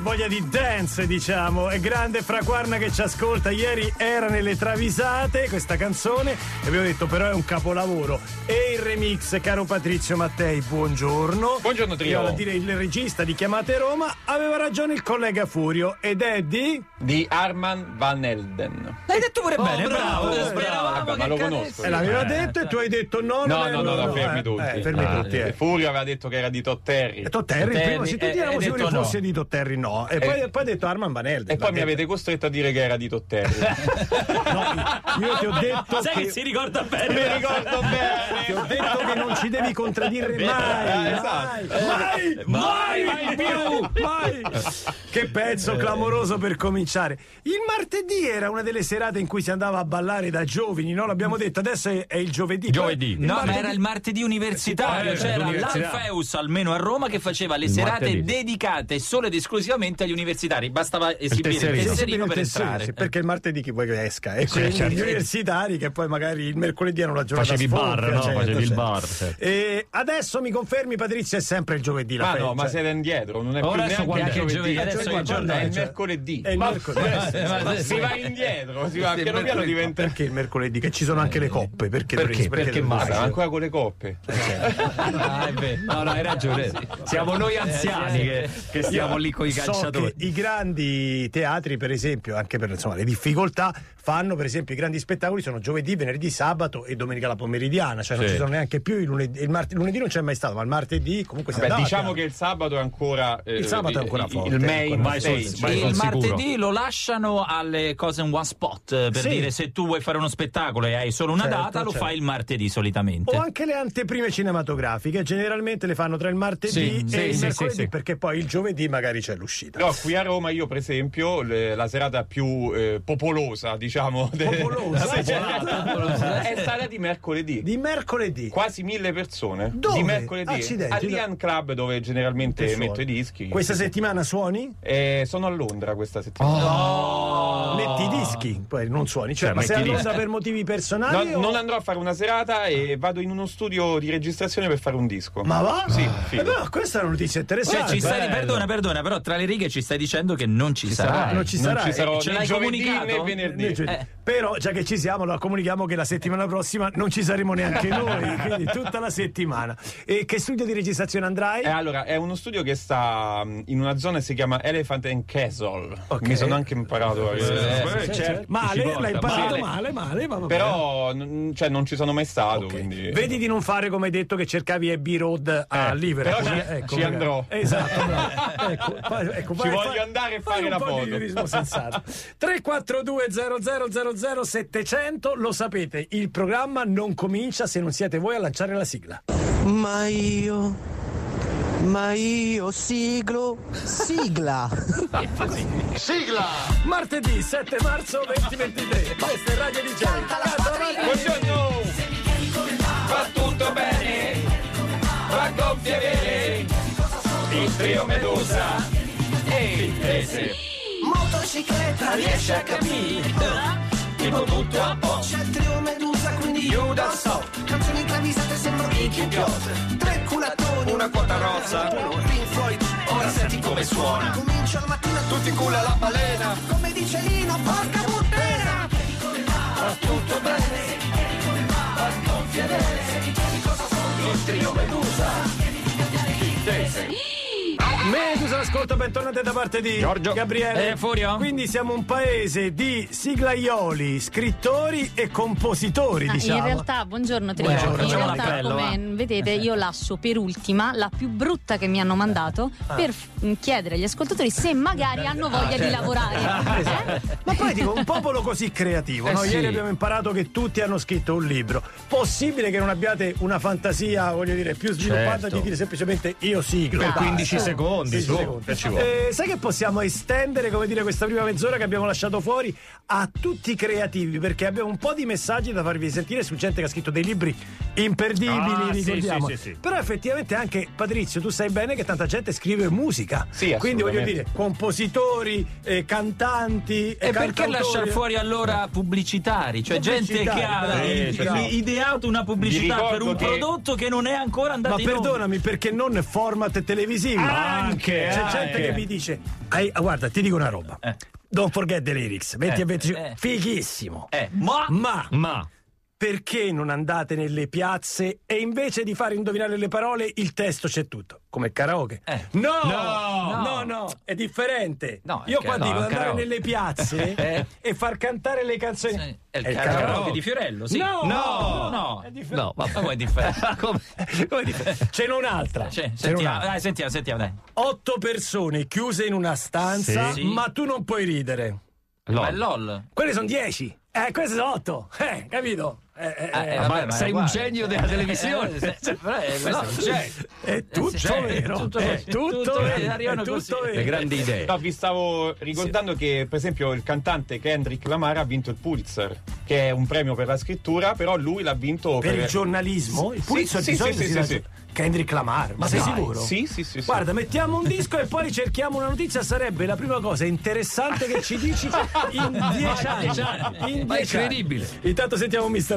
voglia di dance, diciamo. È grande Fraquarna che ci ascolta. Ieri era nelle travisate questa canzone e abbiamo detto però è un capolavoro. E il remix, caro Patrizio Mattei, buongiorno. Buongiorno, trio. Io, a dire il regista di Chiamate Roma, aveva ragione il collega Furio ed è di... Di Arman Van Elden. L'hai detto pure bene, bravo, bravo. speravamo ma lo conosco. E l'aveva detto e tu hai detto no, No, no, no, no, no, fermi eh. tutti. Eh, fermi Ah, tutti, eh. Furio aveva detto che era di Totterri. E Totterri, prima, se tutti eh, eravamo sicuri fosse di Totterri, no. E Eh. poi, poi ha detto Arman Vanelli. E poi mi avete costretto a dire che era di Totterri. No, io ti ho detto Sai che... che si ricorda bene? Mi ricordo Ti ho bene. detto che non ci devi contraddire mai, Eh, esatto. mai, mai, mai più, mai. Che pezzo clamoroso per cominciare. Il martedì era una delle serate in cui si andava a ballare da giovani, no? L'abbiamo detto, adesso è, è il giovedì. Giovedì. Il No, ma martedì- era il martedì universitario. Eh, C'era l'università. l'Alfeus, almeno a Roma, che faceva le Il serate martedì. dedicate solo ed esclusivamente agli universitari. Bastava esibire il tesserino. tesserino per Sì, sì, entrare. sì, perché il martedì chi vuoi che esca? E Sì, quindi certo. gli universitari che poi magari il mercoledì hanno la giornata Facevi sfoncia, bar, no? certo, Facevi il certo. bar, certo. E adesso mi confermi Patrizia è sempre il giovedì la Ma festa. no, ma siete indietro, non è Ora più neanche il è giovedì, giovedì, adesso adesso che giorno è è? il Cioè, mercoledì. È il mercoledì. Si va indietro, si va, piano piano diventa... Perché il mercoledì? Che ci sono anche le coppe. Perché? Perché? Perché ancora con le coppe. Ah, è vero. No, no, hai ragione. Siamo noi anziani che, che stiamo lì con i calciatori. i grandi teatri, per esempio, anche per insomma, le difficoltà, fanno per esempio i grandi spettacoli sono giovedì, venerdì, sabato e domenica la pomeridiana, cioè non Sì. ci sono neanche più il lunedì, il marte- lunedì non c'è mai stato, ma il martedì comunque si andava diciamo a che il sabato è ancora eh, Il sabato è ancora il- forte, il main ancora Vai sul- stage. vai il sul sicuro. martedì lo lasciano alle cose in one spot eh, per Sì. dire se tu vuoi fare uno spettacolo e hai solo una Certo, data lo certo. fai il martedì solitamente. O anche le anteprime cinematografiche, generalmente le fanno tra il martedì Sì, e sì, il sì, mercoledì, sì, sì. perché poi il giovedì magari c'è l'uscita. Però qui a Roma io per esempio le- la serata più eh, popolosa diciamo de- Popolosa? È stata di mercoledì Di mercoledì. quasi mille persone Dove? di mercoledì Accidenti, all'Ian Club dove generalmente Che metto suoni? i dischi Questa settimana suoni? Eh, sono a Londra questa settimana Metti i dischi, poi non suoni. Cioè, Cioè, ma sei a i Londra dischi. per motivi No, personali? o- non andrò a fare una serata e vado in uno studio di registrazione per fare un disco Ma va? Sì, Eh, figo. questa è una notizia Cioè, interessante. ci stai, bello. perdona, perdona, però tra le righe ci stai dicendo che non ci, sarai. sarai. non ci non sarà. ci sarò ce né l'hai giovedì comunicato? né venerdì Eh, cioè, Eh. Però, già che ci siamo, allora comunichiamo che la settimana prossima non ci saremo neanche noi, quindi tutta la settimana. E che studio di registrazione andrai? Eh, allora, è uno studio che sta mm, in una zona che si chiama Elephant and Castle. Ok. Mi sono anche imparato. eh, eh, sì, certo. certo. Male, ci l'hai imparato male. male, male, Però n- cioè, non ci sono mai stato. bene. Quindi... Vedi di non fare come hai detto che cercavi Abbey Road a Eh, Liverpool. però ci- eh, ci magari. andrò. Esatto, bravo. ecco, ecco, Ci vai- voglio fai- andare e fai fare un la po' foto. di turismo sensato. 342 0000 700 lo sapete, il programma non comincia se non siete voi a lanciare la sigla. Ma io, ma io siglo, sigla. Martedì 7 marzo 2023. Questa è Radio DJ. Buongiorno! Va tutto bene? Va gonfie vere? Il trio Medusa e il Tese. Motocicletta riesce a capire. Tipo tutto a po'. C'è il trio Medusa, quindi io da so. Canzoni travisate sembrano i Kid Tre culatoni, Una quota rossa. Pink Floyd, Ora senti come suona. comincia la mattina Tutti in culo alla balena. come dice Lino, porca puttana. Va tutto bene? Va gonfie vere? Il trio Medusa. Il Tese. Medusa, ascolta, bentornate da parte di Giorgio. Gabriele. Eh, Furio? Quindi siamo un paese di siglaioli, scrittori e compositori, Ah, diciamo. In realtà, buongiorno Trio. Buongiorno. In Facciamo realtà, l'appello, come va. vedete, io lascio per ultima la più brutta che mi hanno mandato Ah. per f- chiedere agli ascoltatori se magari hanno voglia di lavorare. Eh? Ma poi dico, un popolo così creativo, Eh no? sì. Ieri abbiamo imparato che tutti hanno scritto un libro. Possibile che non abbiate una fantasia, voglio dire, più sviluppata Certo. di dire semplicemente io siglo. Per Basta. 15 secondi, 15 su, secondi. che ci vuole. Eh, sai che possiamo estendere, come dire, questa prima mezz'ora che abbiamo lasciato fuori a tutti i creativi, perché abbiamo un po' di messaggi da farvi sentire su gente che ha scritto dei libri imperdibili, Ah, sì, ricordiamo. sì, sì, sì. Però effettivamente anche Patrizio, tu sai bene che tanta gente scrive musica. Sì, Quindi voglio dire, compositori, eh, cantanti E perché cantautori. lasciar fuori allora pubblicitari? Cioè gente che ha Pubblicitari, i- bravo. i- ideato una pubblicità per un che- prodotto che non è ancora andato Ma in onda. perdonami, perché non format televisivi? Anche, C'è anche. gente che mi dice, "Ai- ah, guarda, ti dico una roba. Eh. Don't forget the lyrics. 20 Eh, e 20, eh. fighissimo. Eh, ma Ma Ma perché non andate nelle piazze e invece di fare indovinare le parole, il testo c'è tutto? Come karaoke? Eh. No, No. no, no, è differente. No, è Io qua no, dico è andare karaoke. nelle piazze Eh. e far cantare le canzoni. Sì, è il È il karaoke karaoke. di Fiorello, sì. No, no, no. È differente. No, ma come è differente? come? Come dire? Ce n'è un'altra. Ce n'è sentiamo, un'altra. dai, sentiamo, sentiamo, dai. Otto persone chiuse in una stanza, Sì. ma tu non puoi ridere. Ma è LOL. LOL. Quelle sono dieci. Eh, queste sono otto. Eh, capito? Eh, eh, Eh, eh, vabbè, sei un genio della televisione. Eh, se- è- tutto sì, vero. tutto è tutto, Tutto- vero. arrivano tutto vero. Le grandi idee. No, vi stavo ricordando che, per esempio, il cantante Kendrick Lamar ha vinto il Pulitzer, che è un premio per la scrittura, però lui l'ha vinto Per per, il giornalismo? Il Sì, Pulitzer sì, di sì, sì, si sì, sì. Kendrick Lamar, ma sei Dai, sicuro? Sì, sì, sì. sì. Guarda, mettiamo un disco e poi ricerchiamo una notizia. Sarebbe la prima cosa interessante che ci dici in dieci anni. In Ma è dieci anni. incredibile. Intanto sentiamo Mr.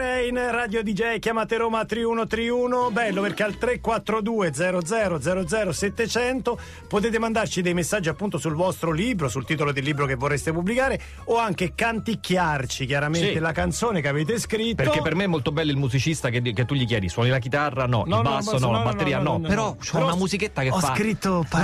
Mr. Rain, Radio DJ, chiamate Roma 3131, bello perché al 342 00 700 potete mandarci dei messaggi appunto sul vostro libro, sul titolo del libro che vorreste pubblicare o anche canticchiarci chiaramente Sì. la canzone che avete scritto. Perché per me è molto bello il musicista che, che tu gli chiedi, suoni la chitarra? No, No, il no, basso basso, no, no, la no, batteria no, no, no, no, però no. c'ho Però una musichetta che ho fa scritto pa-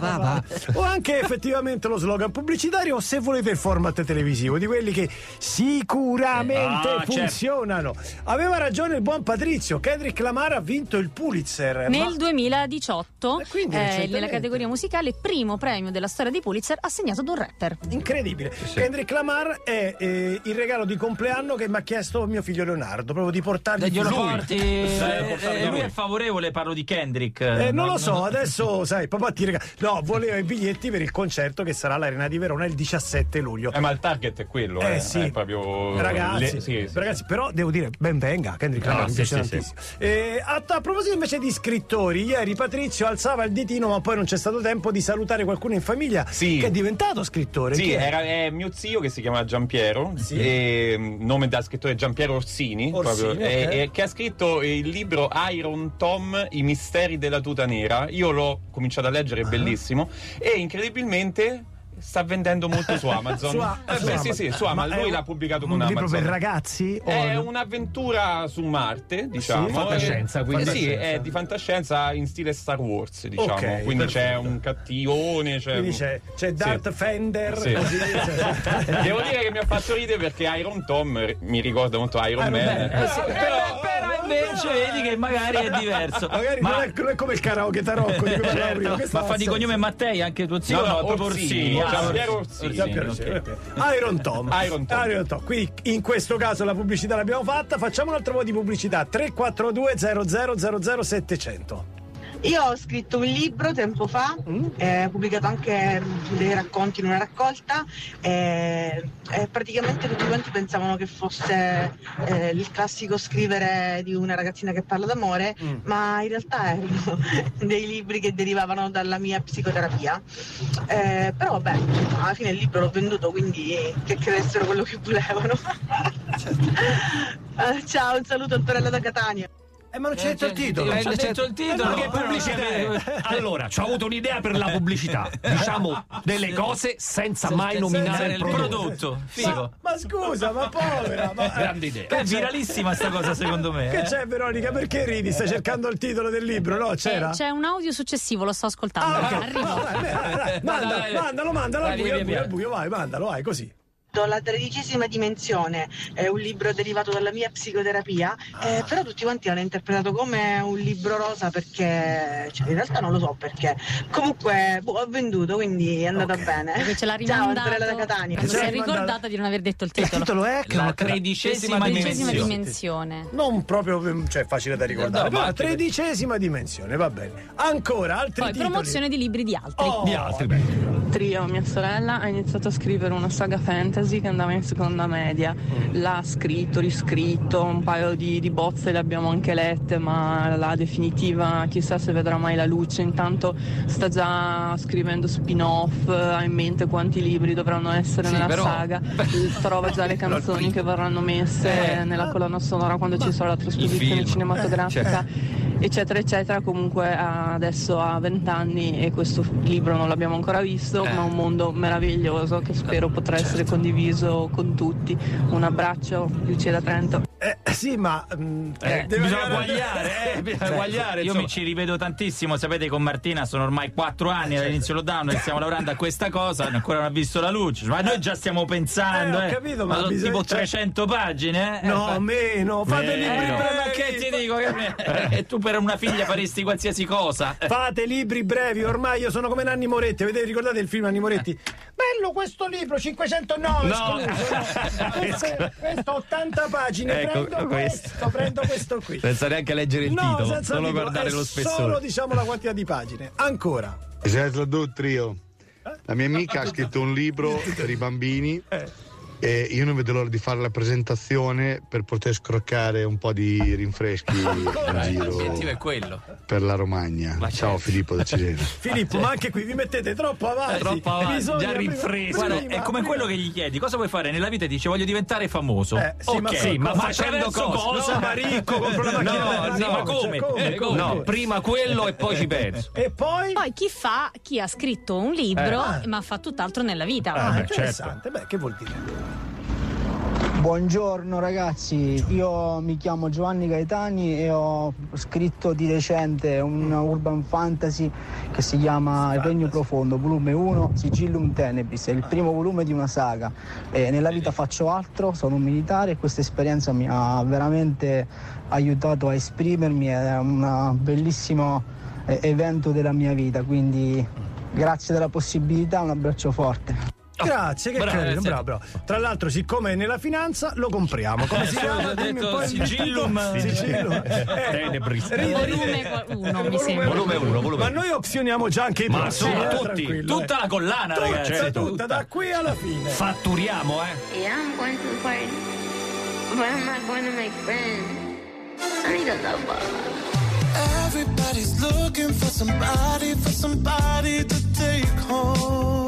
pa- o anche effettivamente lo slogan pubblicitario o se volete il format televisivo di quelli che sicuramente Ah. Funzionano aveva ragione il buon Patrizio Kendrick Lamar ha vinto il Pulitzer Nel ma- 2018, E quindi eh, recentemente. nella categoria musicale, primo premio della storia di Pulitzer assegnato ad un rapper. incredibile Kendrick Lamar è eh, il regalo di compleanno che mi ha chiesto mio figlio Leonardo proprio di portargli Glielo lui. porti. Dai, eh, portarlo eh, lui è favorevole, parlo di Kendrick. Eh, non No, lo so, no. adesso sai, papà ti regala. No, voleva i biglietti per il concerto che sarà all'Arena di Verona il 17 luglio. Eh, ma il target è quello, Eh eh, sì, è proprio ragazzi, le- sì, sì. ragazzi, però devo dire, ben venga, Kendrick No, Lamar, mi sì, piace sì, tantissimo. Eh, a, a proposito invece di scrittori, ieri Patrizio alzava il ditino, ma poi non c'è stato tempo di salutare qualcuno in famiglia Sì. che è diventato scrittore. Sì, è? era, è mio zio che si chiama Giampiero, Sì. e, mm, nome da scrittore Giampiero Orsini, Orsini, proprio, ok. e- e che ha scritto il libro Iron Tom, I misteri della tuta nera. Io l'ho cominciato a leggere, è Ah. bellissimo, e incredibilmente sta vendendo molto su Amazon. Su A- Eh, su beh, Amazon. sì, sì, su Ma Amazon. è Lui un- l'ha pubblicato un con libro Amazon. per ragazzi? o È no? un'avventura su Marte, diciamo. Sì? Fantascienza, Eh, quindi. Sì, è di fantascienza in stile Star Wars, diciamo. Ok, quindi c'è perfetto. un cattivone. C'è Quindi c'è, c'è Darth Sì. Fender, Sì. così, cioè- Devo dire che mi ha fatto ridere perché Iron Tom mi ricorda molto Iron, Iron Man. Man. Eh, sì, però, per invece vedi che magari è diverso. Magari Ma- non, è, non è come il karaoke tarocco di cui Certo, prima. ma fa di cognome Mattei anche tuo zio? No, no, proprio Orsini, Orsini. Giampiero Orsini, Giampiero, ok. Iron Tom. Iron Tom. Iron Tom. Quindi in questo caso la pubblicità l'abbiamo fatta, facciamo un altro po' di pubblicità. 342 00 700. Io ho scritto un libro tempo fa, eh, ho pubblicato anche mm, dei racconti in una raccolta eh, e praticamente tutti quanti pensavano che fosse eh, il classico scrivere di una ragazzina che parla d'amore, ma in realtà erano dei libri che derivavano dalla mia psicoterapia. Eh, però vabbè, alla fine il libro l'ho venduto, quindi che credessero quello che volevano. Eh, ciao, un saluto Antonella da Catania. Eh, ma non c'è detto il titolo. Eh, c'ha detto il titolo. Ma che non pubblicità? Allora, ci ho avuto un'idea per la pubblicità. Diciamo delle cose senza mai nominare il prodotto. Figo. Ma, scusa, ma povera. Ma, Grande idea. È viralissima sta cosa secondo me. Che eh. c'è Veronica? Perché ridi? Stai cercando il titolo del libro, no? C'era? Eh, c'è un audio successivo, lo sto ascoltando. Ah, ok. Arrivo. Vai, vai, vai, vai. Mandalo, mandalo, mandalo al buio, vai, mandalo, vai, così. La tredicesima dimensione è un libro derivato dalla mia psicoterapia, eh, però tutti quanti l'hanno interpretato come un libro rosa perché, cioè in realtà non lo so perché. Comunque boh, ho venduto, quindi è andata bene. Perché ce l'ha Ciao, rimandato. Antonella da Catania. si è ricordata di non aver detto il Il titolo. titolo è che La tredicesima Tredicesima dimensione. dimensione. non proprio cioè, facile da ricordare, No, ma la tredicesima dimensione, va bene. Ancora altri Poi titoli. promozione di libri di altri. Oh, Di altri, beh. Trio, mia sorella, ha iniziato a scrivere una saga fantasy che andava in seconda media. L'ha scritto, riscritto, un paio di, di bozze le abbiamo anche lette, ma la definitiva chissà se vedrà mai la luce. Intanto sta già scrivendo spin-off, ha in mente quanti libri dovranno essere Sì, nella però- saga, trova già le canzoni che verranno messe Eh. nella colonna sonora quando ci sarà la trasposizione film. cinematografica eccetera eccetera comunque adesso ha 20 anni e questo libro non l'abbiamo ancora visto Eh. ma un mondo meraviglioso che spero potrà essere condiviso con tutti. Un abbraccio Lucia da Trento Eh, sì, ma mm, Eh, deve bisogna guagliare, eh, bisogna Certo. guagliare. Io insomma. mi ci rivedo tantissimo, sapete con Martina sono ormai quattro anni dall'inizio lockdown e stiamo lavorando a questa cosa, ancora non ha visto la luce, ma noi già stiamo pensando, Eh, ho eh. capito, ma sono bisogna- tipo cioè- 300 pagine, eh. No, fa- meno, fate Eh, libri ma brevi. che ti dico? Che- E tu per una figlia faresti qualsiasi cosa. Fate libri brevi, ormai io sono come Nanni Moretti, avete ricordate il film Nanni Moretti? Bello questo libro, 509, No. scusa, no. questo, questo 80 pagine, Ecco, prendo questo. questo, prendo questo qui. Senza neanche leggere il no, titolo, senza solo titolo, guardare lo spessore. Solo diciamo la quantità di pagine. Ancora. Esatto, do trio. La mia amica ha scritto un libro per i bambini e io non vedo l'ora di fare la presentazione per poter scroccare un po' di rinfreschi in L'obiettivo giro è quello. per la Romagna. Ma Ciao certo. Filippo da Cesena. Filippo, ma anche qui vi mettete troppo avanti. Troppo avanti, Bisogna già prima- rinfresco. Guarda, prima- è come prima- quello che gli chiedi: cosa vuoi fare nella vita? E dice voglio diventare famoso. Eh, sì, ok, ma- Sì, ma, facendo attraverso cosa? No, ma ricco, compro una macchina No, no, ma come? cioè, Eh, come? No, prima quello e poi ci penso. E poi? Poi chi fa, chi ha scritto un libro, ma fa tutt'altro nella vita. Ah, beh, interessante. Beh, che vuol dire? Buongiorno ragazzi, io mi chiamo Giovanni Gaetani e ho scritto di recente un urban fantasy che si chiama Il Regno Profondo, volume 1, Sigillum Tenebris, è il primo volume di una saga. E nella vita faccio altro, sono un militare e questa esperienza mi ha veramente aiutato a esprimermi, è un bellissimo eh, evento della mia vita, quindi grazie della possibilità, un abbraccio forte. Grazie, che bravo, carino, eh, bravo, bravo. Tra l'altro, siccome è nella finanza, lo compriamo. Come si Eh, chiama? ho Dimmi un detto po' il Sigillum. Sigillum. Eh, Tenebris. ridi, Volume ridi. uno, mi Volume sembra. Volume uno, volume Ma uno. noi opzioniamo già anche i Ma eh, tutti, Tutta eh. la collana, Tutta, ragazzi. tutta, da qui alla fine. Fatturiamo, eh. Yeah, I'm going to the party, but I'm not going to make friends. I need a lover. Everybody's looking for somebody, for somebody to take home.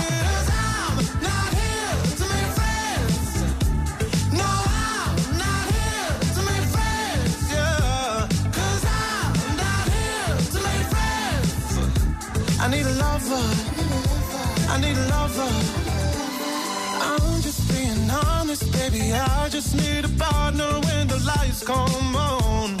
Lover. I'm just being honest, baby. I just need a partner when the lights come on.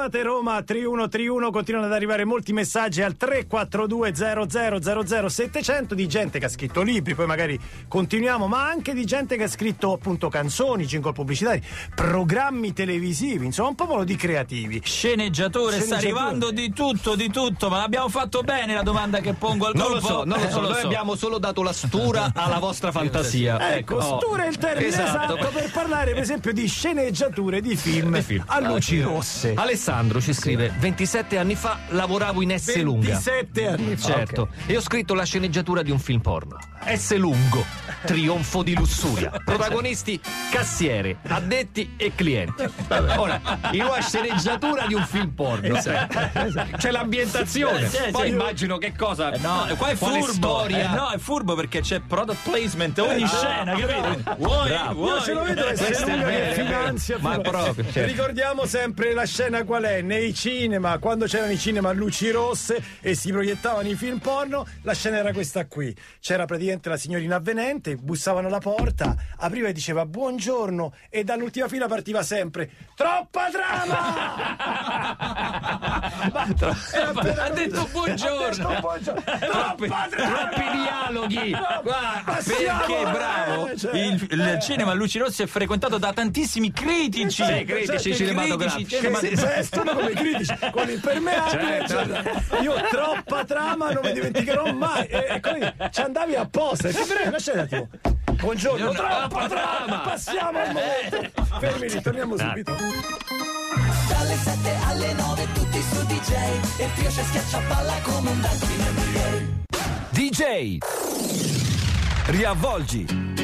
Chiamate Roma 3131, continuano ad arrivare molti messaggi al 342 0000 700 di gente che ha scritto libri, poi magari continuiamo, ma anche di gente che ha scritto appunto canzoni, jingle pubblicitari, programmi televisivi, insomma un popolo di creativi. Sceneggiatore, sta Sceneggiature. arrivando di tutto, di tutto, ma l'abbiamo fatto bene la domanda che pongo al Non lo gruppo? so, non lo Eh, so, noi abbiamo solo dato la stura alla vostra fantasia. Ecco, Oh. stura è il termine Esatto. esatto. per parlare per esempio di sceneggiature di film, a luci rosse. Alessandro ci scrive: 27 anni fa lavoravo in S lunga. 27 anni fa. Certo, e ho scritto la sceneggiatura di un film porno. S lungo, trionfo di lussuria. Protagonisti cassiere, addetti e clienti. Ora, in una sceneggiatura di un film porno c'è l'ambientazione. Eh, sì, Poi sì. immagino che cosa. Eh no, qua è furbo. storia. Eh no, è furbo perché c'è product placement ogni Ah, scena, capito? bravo. Vuoi, Bravo. vuoi. Io ce lo vedo è lunga che finanzia Ma proprio, certo. Ricordiamo sempre la scena qual è? Nei cinema, quando c'erano i cinema a luci rosse e si proiettavano i film porno, la scena era questa qui. C'era praticamente la signorina avvenente, bussavano alla porta, apriva e diceva buongiorno e dall'ultima fila partiva sempre troppa trama! Ha detto buongiorno. Ha detto buongiorno. Troppi, Troppa troppi dialoghi. Passiamo Perché bravo, cioè. il, il cinema a luci rosse è frequentato da tantissimi critici. Sì, critici cinematografici. Vestono come critici con il permeabile Certo. cioè, io troppa trama non mi dimenticherò mai. E, e quindi ci andavi apposta. E ti prego una scena tipo buongiorno Buongiorno, troppa trama. trama. passiamo al momento. Fermi ritorniamo subito. Dalle 7 alle 9 tutti su DJ E il trio c'è schiacciapalla come un in NBA DJ Riavvolgi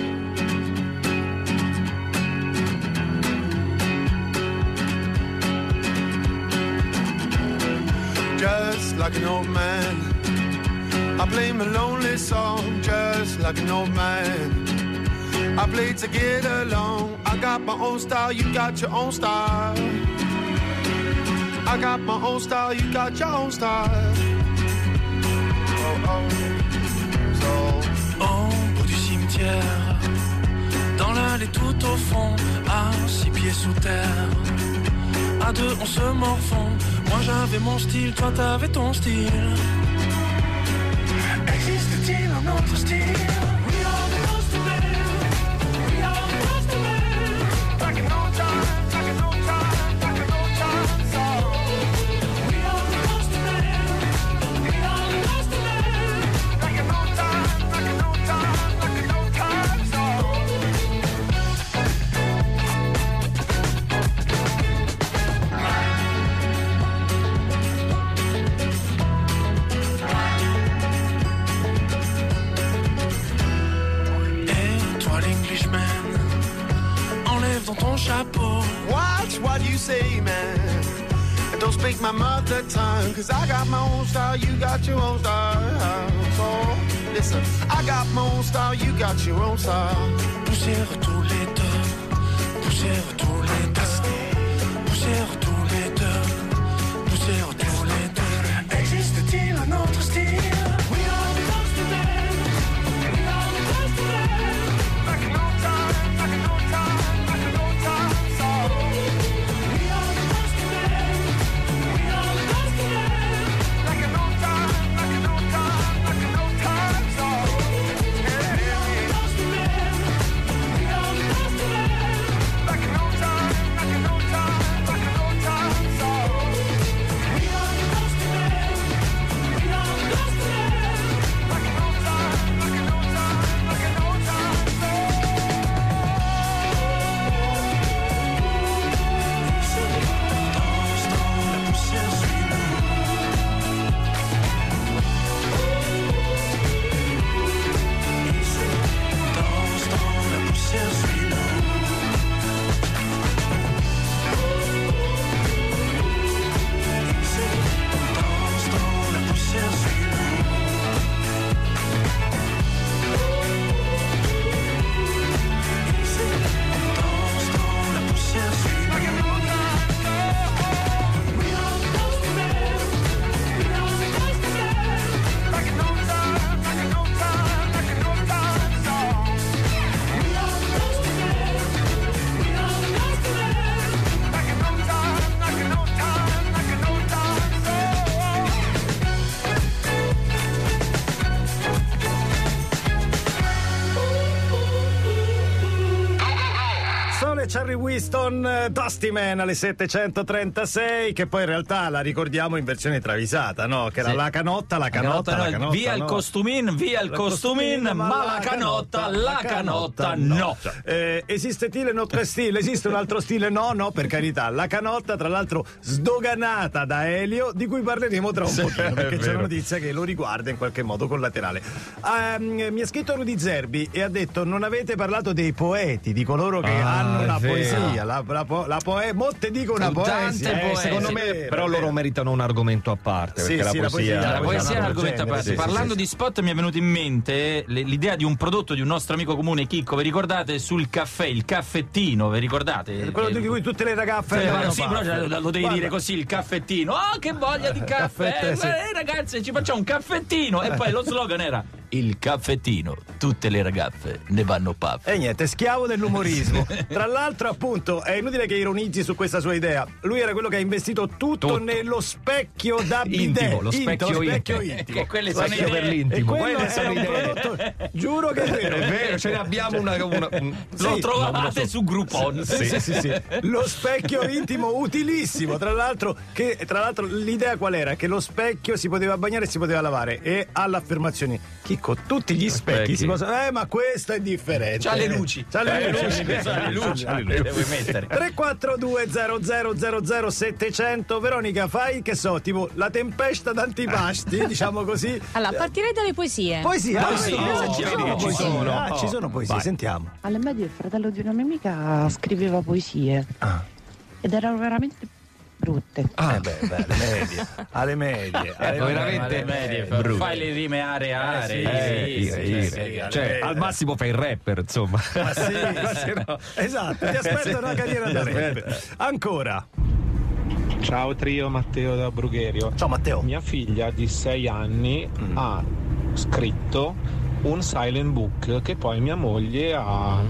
just like an old man. I play my lonely song just like an old man. I play to get along. I got my own style, you got your own style. I got my own style, you got your own style. Oh, oh. So, bout du cimetière, dans l'allée tout au fond, à six pieds sous terre. À deux, on se morfond. Moi j'avais mon style, toi t'avais ton style. Existe-t-il un autre style? Say, man. I don't speak my mother tongue, cause I got my own style, you got your own style. So, listen, I got my own style, you got your own style. list Winston, eh, Dusty Man alle 736, che poi in realtà la ricordiamo in versione travisata, no? Che era Sì. la canotta, la canotta, la no, canotta. via il no? costumin, via il La costumin, ma la canotta, la canotta no. Eh, esiste stile, nostro stile, esiste un altro stile? No, no, per carità. La canotta, tra l'altro, sdoganata da Elio, di cui parleremo tra un Sì, pochino, perché c'è una notizia che lo riguarda in qualche modo collaterale. Ehm, mi ha scritto Rudy Zerbi e ha detto: Non avete parlato dei poeti, di coloro che Ah, hanno la poesia, la, la, po- la poe- Molte dico una poesia. Eh, secondo me, però loro meritano un argomento a parte. Sì, perché sì, la la poesia, poesia- La poesia è un argomento a parte. Parlando di spot mi è venuto in mente l'idea di un prodotto di un nostro amico comune Chicco, vi ricordate sul caffè, il caffettino, vi ricordate? Quello di cui tutte le ragazze fanno sì, però parte. lo, lo devi Guarda. dire così, il caffettino. Oh, che voglia di caffè! Caffè, sì. Eh, ragazze, ci facciamo un caffettino. E poi lo slogan era il caffettino. Tutte le ragazze ne vanno paffe. E niente, schiavo dell'umorismo. Tra l'altro, appunto, è inutile che ironizzi su questa sua idea. Lui era quello che ha investito tutto, Tutto. nello specchio da bidet. Intimo, lo specchio specchio intimo. intimo. Che quelle sono idee. per l'intimo. E quello Quelle è sono idee. prodotto, giuro che è vero. È vero, ce ne abbiamo una. una- un- Lo Sì, trovate su Groupon. Sì, sì, sì, sì. Lo specchio intimo utilissimo. Tra l'altro, che, tra l'altro, l'idea qual era? Che lo specchio si poteva bagnare e si poteva lavare. E all'affermazione, Chicco, tutti gli specchi, Specchi. si possono. Eh, ma questo è differente. C'ha le luci. C'ha le Eh, luci. c'ha le luci. C'ha le Le devi mettere. 342 00 700 Veronica fai che so tipo la tempesta d'antipasti diciamo così Allora, partirei dalle poesie. poesia Poesie, ah, sentiamo, ci ci sono poesie sono. Ah, ci sono poesie Vai. sentiamo Alle medie il fratello di una mia amica scriveva poesie Ah. ed erano veramente brutte. eh beh, beh, alle medie alle medie alle Ecco, medie. veramente Alle medie, brutto. fai le rime are are. Sì, sì, ire, sì, ire. sì, alle Cioè, al massimo fai il rapper, insomma. Ma sì, sì. esatto ti aspetto una carriera da rapper ancora Ciao trio Matteo da Brugherio. ciao Matteo Mia figlia di 6 anni ha scritto un silent book che poi mia moglie ha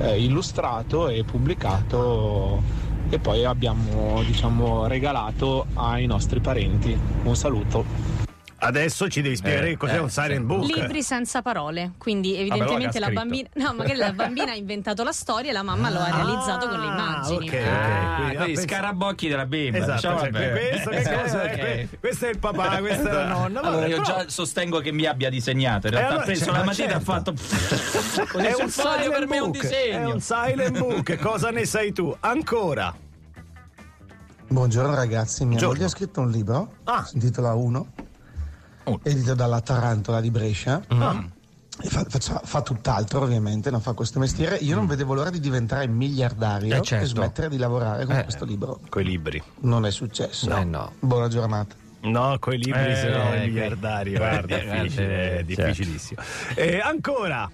eh, illustrato e pubblicato e poi abbiamo diciamo regalato ai nostri parenti. Un saluto. Adesso ci devi spiegare eh, cos'è eh, un silent book. Libri senza parole, quindi evidentemente Vabbè, la bambina no, magari la bambina ha inventato la storia e la mamma lo ha ah, realizzato ah, con le immagini. Ok, ah, ah. Quindi, ah, scarabocchi della bimba. Esatto, diciamo, cioè, questo, eh, cosa, okay. questo, è il papà, questo è la nonna. Allora, io però... già sostengo che mi abbia disegnato, in eh, realtà eh, allora, ha preso la matita e ha fatto è un foglio per book. me un disegno. È un silent book, cosa ne sai tu? Ancora Buongiorno ragazzi, mia Buongiorno. moglie ha scritto un libro, ah. si intitola 1 oh. edito dalla Tarantola di Brescia. Mm. Ah. Fa, fa, fa, tutt'altro ovviamente, non fa questo mestiere. Io non mm. vedevo l'ora di diventare miliardario eh certo. e smettere di lavorare con eh, questo libro. Coi libri. Non è successo. No. Eh no. Buona giornata. No, coi libri eh, se no è eh, miliardario. Eh, guarda, è eh, certo. difficilissimo. Certo. E ancora.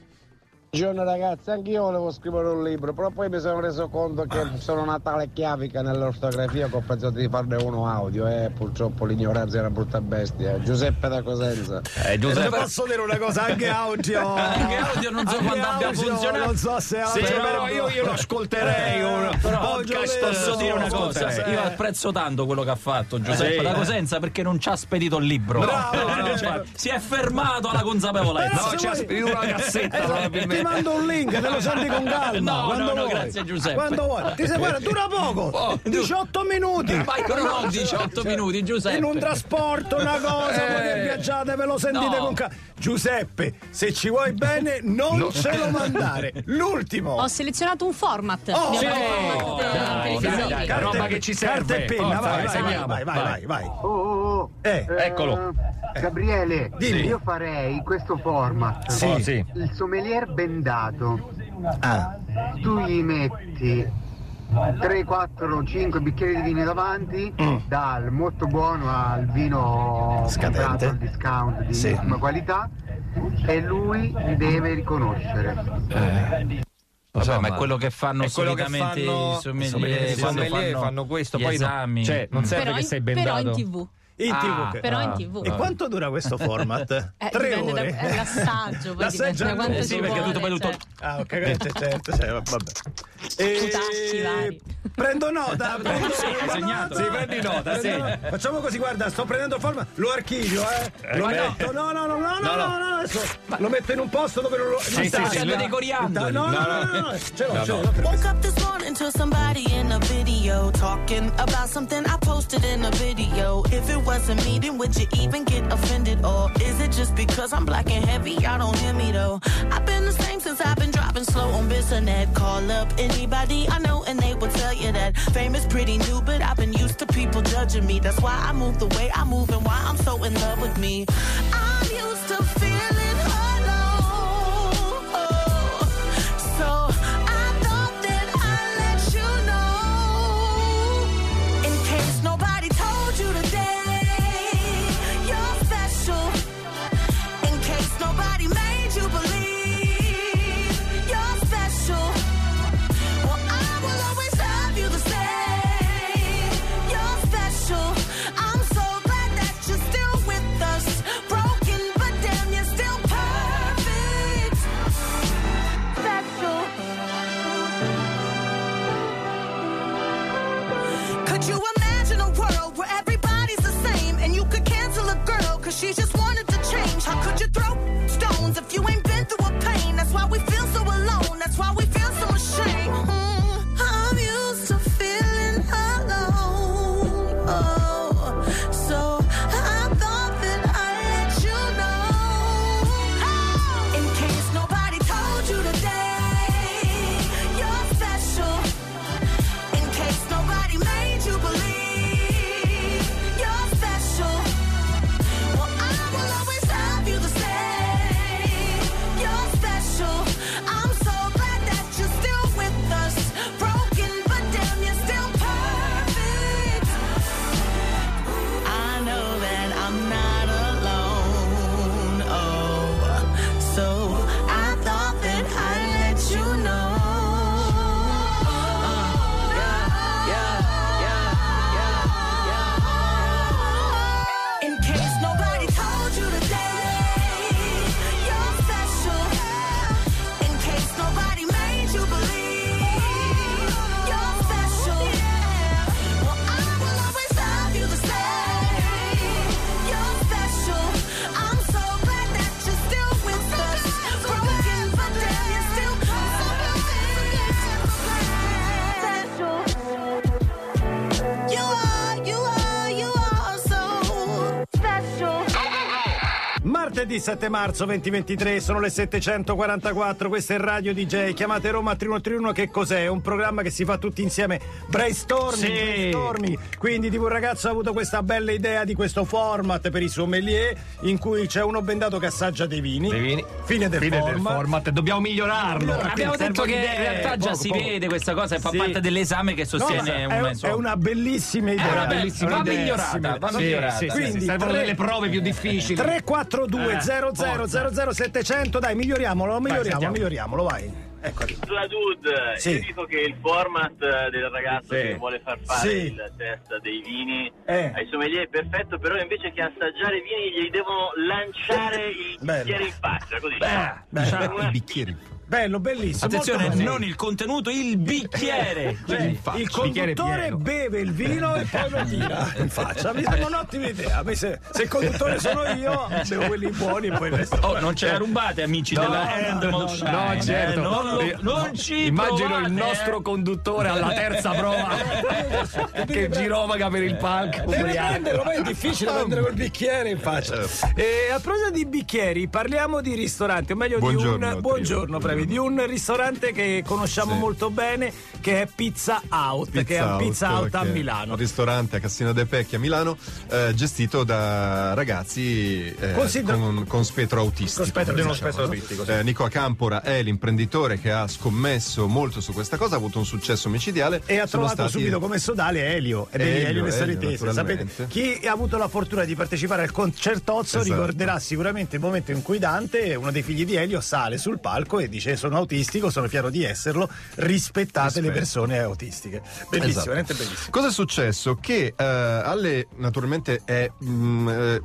Buongiorno ragazzi, anch'io volevo scrivere un libro, però poi mi sono reso conto che sono una tale chiavica nell'ortografia che ho pensato di farne uno audio e purtroppo l'ignoranza è una brutta bestia. Giuseppe da Cosenza. Eh, Giuseppe, posso dire una cosa? Anche audio. Anche audio non so quando abbia funzionato. Non so se Sì, audio- però io- io lo ascolterei, un Però podcast. Posso dire una cosa? Io apprezzo tanto quello che ha fatto Giuseppe Sì. da Cosenza perché non ci ha spedito il libro. Bravo, No, no, cioè, si è fermato alla consapevolezza. Però se vuoi- Esatto, Ti mando un link, te lo senti con calma. No, quando no, no, vuoi. grazie, Giuseppe. Quando vuoi. Ti sei, guarda, dura poco. Oh, 18 minuti. Ma io non ho 18 minuti, Giuseppe. In un trasporto, una cosa, Eh. voi che viaggiate, ve lo sentite No. con calma. Giuseppe, se ci vuoi bene, non No. ce lo mandare. L'ultimo. Ho selezionato un format. Oh, sì. format Dai, televisivo. dai, Carte- roba che ci serve. Carta e penna, Forza, vai, vai, vai, vai, vai, Vai. vai, vai. Oh, oh, oh. Eh, eccolo. Gabriele, Dimmi. io farei questo format. Sì. Oh, sì. Il sommelier bendato. Ah. Tu gli metti 3, 4, 5 bicchieri di vino davanti, Mm. dal molto buono al vino Scadente. al discount di Sì. qualità e lui li deve riconoscere. Lo so, ma è quello che fanno che solitamente fanno- i sommelier, sommelier, quando sommelier fanno questo, poi no- esami. cioè, non serve Però che in- sei Però in bendato. tv. In Ah, TV. Però in ah. tv. E quanto dura questo format? Eh, Tre dipende da- ore? è l'assaggio, poi dipende da quanto Eh sì, perché vuole, tutto poi tutto. certo. Ah, ok, certo, certo, certo, vabbè. E... Cutacci vari. Prendo nota, prendo Sì, nota. Sì, prendi nota, sì. Facciamo così, guarda, sto prendendo format, lo archivio, eh. Lo ma no. metto, no, no, no, no, no, No, no, adesso lo metto in un posto dove non lo... Sì, sì, sì, dei coriandoli. No, no, no, No, no, no. no, no, ce l'ho, ce l'ho. Woke up this morning to somebody in a video talking about something I posted in a video. If it wasn't meeting, would you even get offended? Or is it just because I'm black and heavy? Y'all don't hear me though. I've been the same since I've been driving slow on Bissonnet. Call up anybody I know and they will tell you that fame is pretty new, but I've been used to people judging me. That's why I move the way I move and why I'm so in love with me. I'm used to feeling 7 marzo 2023, sono le 744, questa è Radio DJ, chiamate Roma 3131, che cos'è? È un programma che si fa tutti insieme, brainstorming, Sì. brainstorming. quindi tipo un ragazzo ha avuto questa bella idea di questo format per i sommelier, in cui c'è uno bendato che assaggia dei vini, Dei vini. fine del Fine del format. format, dobbiamo migliorarlo. Abbiamo detto che in realtà già Poco, si poco. vede questa cosa e fa Sì. parte dell'esame che No, sostiene è, una, è una bellissima idea. una bellissima Una idea. bellissima Va migliorata. Sì, sì, quindi servono tre- delle prove più difficili. 342 Eh, 00 00 700 dai miglioriamolo miglioriamo sentiamo. miglioriamolo vai ecco La Dude, Sì. io dico che il format eh, del ragazzo Sì. che vuole far fare Sì. il test dei vini Eh. ai sommelier è perfetto, però invece che assaggiare i vini gli devono lanciare il bicchiere in faccia, così. bello. Per una- bello bellissimo Attenzione, non il contenuto, il bicchiere. Cioè, il conduttore beve il vino e poi lo tira in faccia. Mi sembra un'ottima idea. Se, se il conduttore sono io, bevo quelli buoni e poi il resto. Oh, non ce la rubate, amici No, della eh, Animal no, no, No, eh, certo. non, lo- Eh, non ci Immagino provate, il nostro eh. conduttore alla terza prova che girovaga per il palco. Prenderlo, è difficile prendere col bicchiere in faccia. E a proposito di bicchieri, parliamo di ristorante, o meglio Buongiorno, di un buongiorno, Previ, di un ristorante che conosciamo molto bene, che è Pizza Out, che è un Pizza Out a Milano. Un ristorante a Cassino dei Pecchi a Milano, eh, gestito da ragazzi eh, Considera- con, con spettro autistico. Con spettro- diciamo, spettro no? autistico, sì. Eh, Nico Acampora è l'imprenditore che ha scommesso molto su questa cosa, ha avuto un successo micidiale. E ha Sono trovato subito come sodale Elio, ed è Elio, Elio, Elio. Sapete, chi ha avuto la fortuna di partecipare al concertozzo Esatto. ricorderà sicuramente il momento in cui Dante, uno dei figli di Elio, sale sul palco e dice sono autistico, sono fiero di esserlo, rispettate le Rispetto. persone autistiche. Bellissimo, Esatto. bellissimo. Cosa è successo? Che eh, alle naturalmente è mm, eh,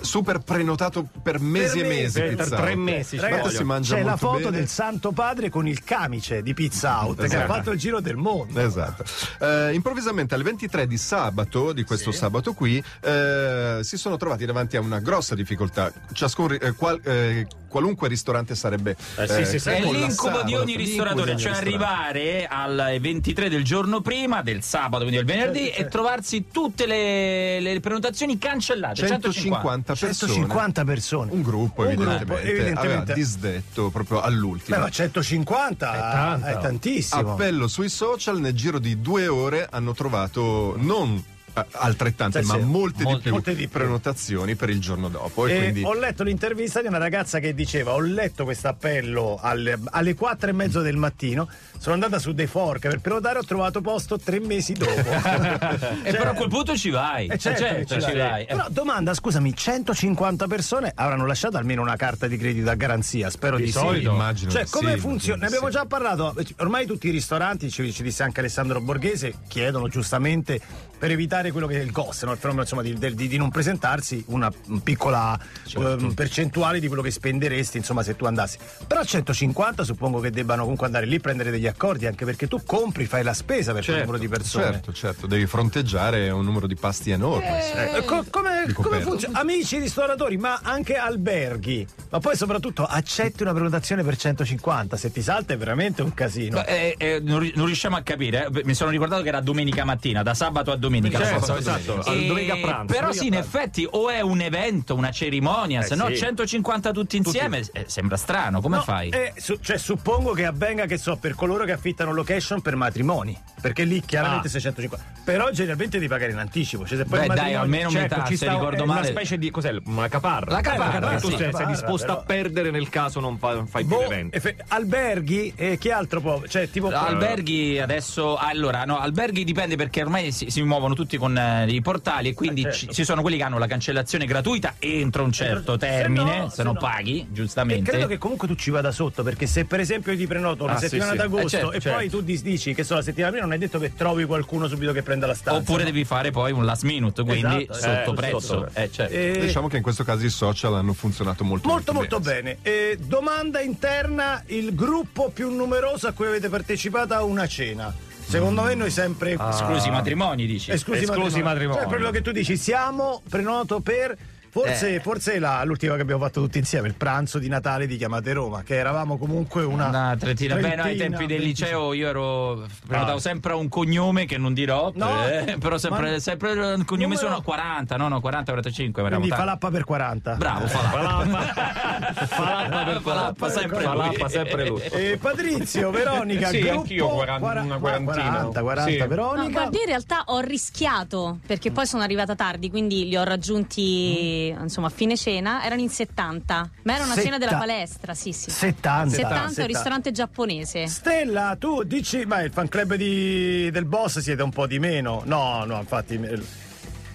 super prenotato per mesi Per e mesi. mesi, per tre mesi. Ragazzi, si mangia c'è la foto bene. del Santo Padre con il camice di Pizza Out che ha Esatto. fatto il giro del mondo. Esatto. Eh, improvvisamente alle 23 di sabato, di questo sabato qui, eh, si sono trovati davanti a una grossa difficoltà. Ciascun, eh, qual- eh, qualunque ristorante sarebbe. È l'incubo collassato. di ogni L'incubo ristoratore, di cioè ogni ristorante. arrivare alle 23 del giorno prima, del sabato, quindi del venerdì, e trovarsi tutte le, le prenotazioni cancellate. 150 persone. 150 persone. Un gruppo, Un evidentemente, gruppo, evidentemente. aveva disdetto proprio all'ultimo. Beh, ma 150 È tanto. è tantissimo. Appello sui social, nel giro di due ore hanno trovato non eh, altrettante, Sì, ma sì. molte, Molte- di più molte di più. prenotazioni per il giorno dopo. E, E quindi ho letto l'intervista di una ragazza che diceva: Ho letto questo appello alle, alle 4 e mezzo del mattino. Sono andata su dei fork per prenotare, ho trovato posto tre mesi dopo. E però a quel punto ci vai. Eh, certo, certo, che ci vai. Però domanda, scusami, 150 persone avranno lasciato almeno una carta di credito a garanzia? Spero di, Di sì. solito. Immagino Cioè, come sì, funziona? Ne abbiamo già parlato. Ormai tutti i ristoranti, ci, ci disse anche Alessandro Borghese, chiedono giustamente per evitare quello che è il cost, no? il fenomeno insomma, di, di- di non presentarsi, una piccola Certo. ehm, percentuale di quello che spenderesti insomma, se tu andassi. Però 150 suppongo che debbano comunque andare lì a prendere degli accordi, anche perché tu compri, fai la spesa per quel numero di persone. Certo, certo, devi fronteggiare un numero di pasti enorme. Eh, co- come, come funziona? Amici ristoratori, ma anche alberghi. Ma poi soprattutto accetti una prenotazione per 150. Se ti salta è veramente un casino. Ma, eh, eh, non, non riusciamo a capire. eh. Mi sono ricordato che era domenica mattina, da sabato a domenica. Certo, Sabato a esatto, domenica. E- domenica a pranzo, Però domenica sì, in effetti, o è un evento, una cerimonia, Eh, se no sì. 150 tutti insieme eh, sembra strano. Come No, fai? eh, su- cioè, suppongo che avvenga, che so, per coloro che affittano location per matrimoni. Perché lì chiaramente Ah. 650. Però generalmente devi pagare in anticipo. Cioè, se poi Beh, dai, almeno certo, metà, ci se sta- ricordo è male. una specie di cos'è? Una caparra. La caparra, che tu sì. sei, sei Caparra, disposto però. a perdere nel caso non fa- fai più Boh, eventi. efe- alberghi e chi altro può? Cioè, tipo. Alberghi adesso, allora, no, alberghi dipende perché ormai si, si muovono tutti con eh, i portali e quindi Eh, ci, certo. ci sono quelli che hanno la cancellazione gratuita entro un certo termine, se, se non no- paghi, E giustamente. credo che comunque tu ci vada sotto, perché se per esempio io ti prenoto una Ah, sì, settimana sì. d'agosto Eh, certo, e certo. poi tu dici che so la settimana prima, non è detto che trovi qualcuno subito che prenda la stanza. Oppure no? devi fare poi un last minute, quindi Esatto, sotto eh, prezzo. sotto. Eh, certo. Eh, Diciamo che in questo caso i social hanno funzionato molto Molto molto bene. Eh, domanda interna, il gruppo più numeroso a cui avete partecipato a una cena. Secondo me noi sempre Esclusi i matrimoni, dici? Esclusi, Esclusi i matrimoni. Cioè proprio che tu dici siamo prenoto per Forse, Eh. forse è la- l'ultima che abbiamo fatto tutti insieme, il pranzo di Natale di Chiamate Roma, che eravamo comunque una, Una trentina. Beh, no, ai tempi del liceo io ero. prenotavo Ah. sempre un cognome che non dirò. No, eh, però sempre, ma- sempre un cognome Numero- sono 40, no, no, 40, 45. eravamo Quindi tanti. falappa per 40. Bravo, Falappa. Falappa per Falappa, sempre lui. Falappa sempre lui. E Patrizio, Veronica, Sì, gruppo anch'io quaran- quara- una quarantina. 40, 40 Sì. No, Veronica. guardi, in realtà ho rischiato perché poi sono arrivata tardi, quindi li ho raggiunti insomma a fine cena. Erano in 70, ma era una Setta- cena della palestra. Sì, sì. 70. 70 un ristorante giapponese. Stella, tu dici, ma il fan club di- del boss siete un po' di meno. No, no, infatti.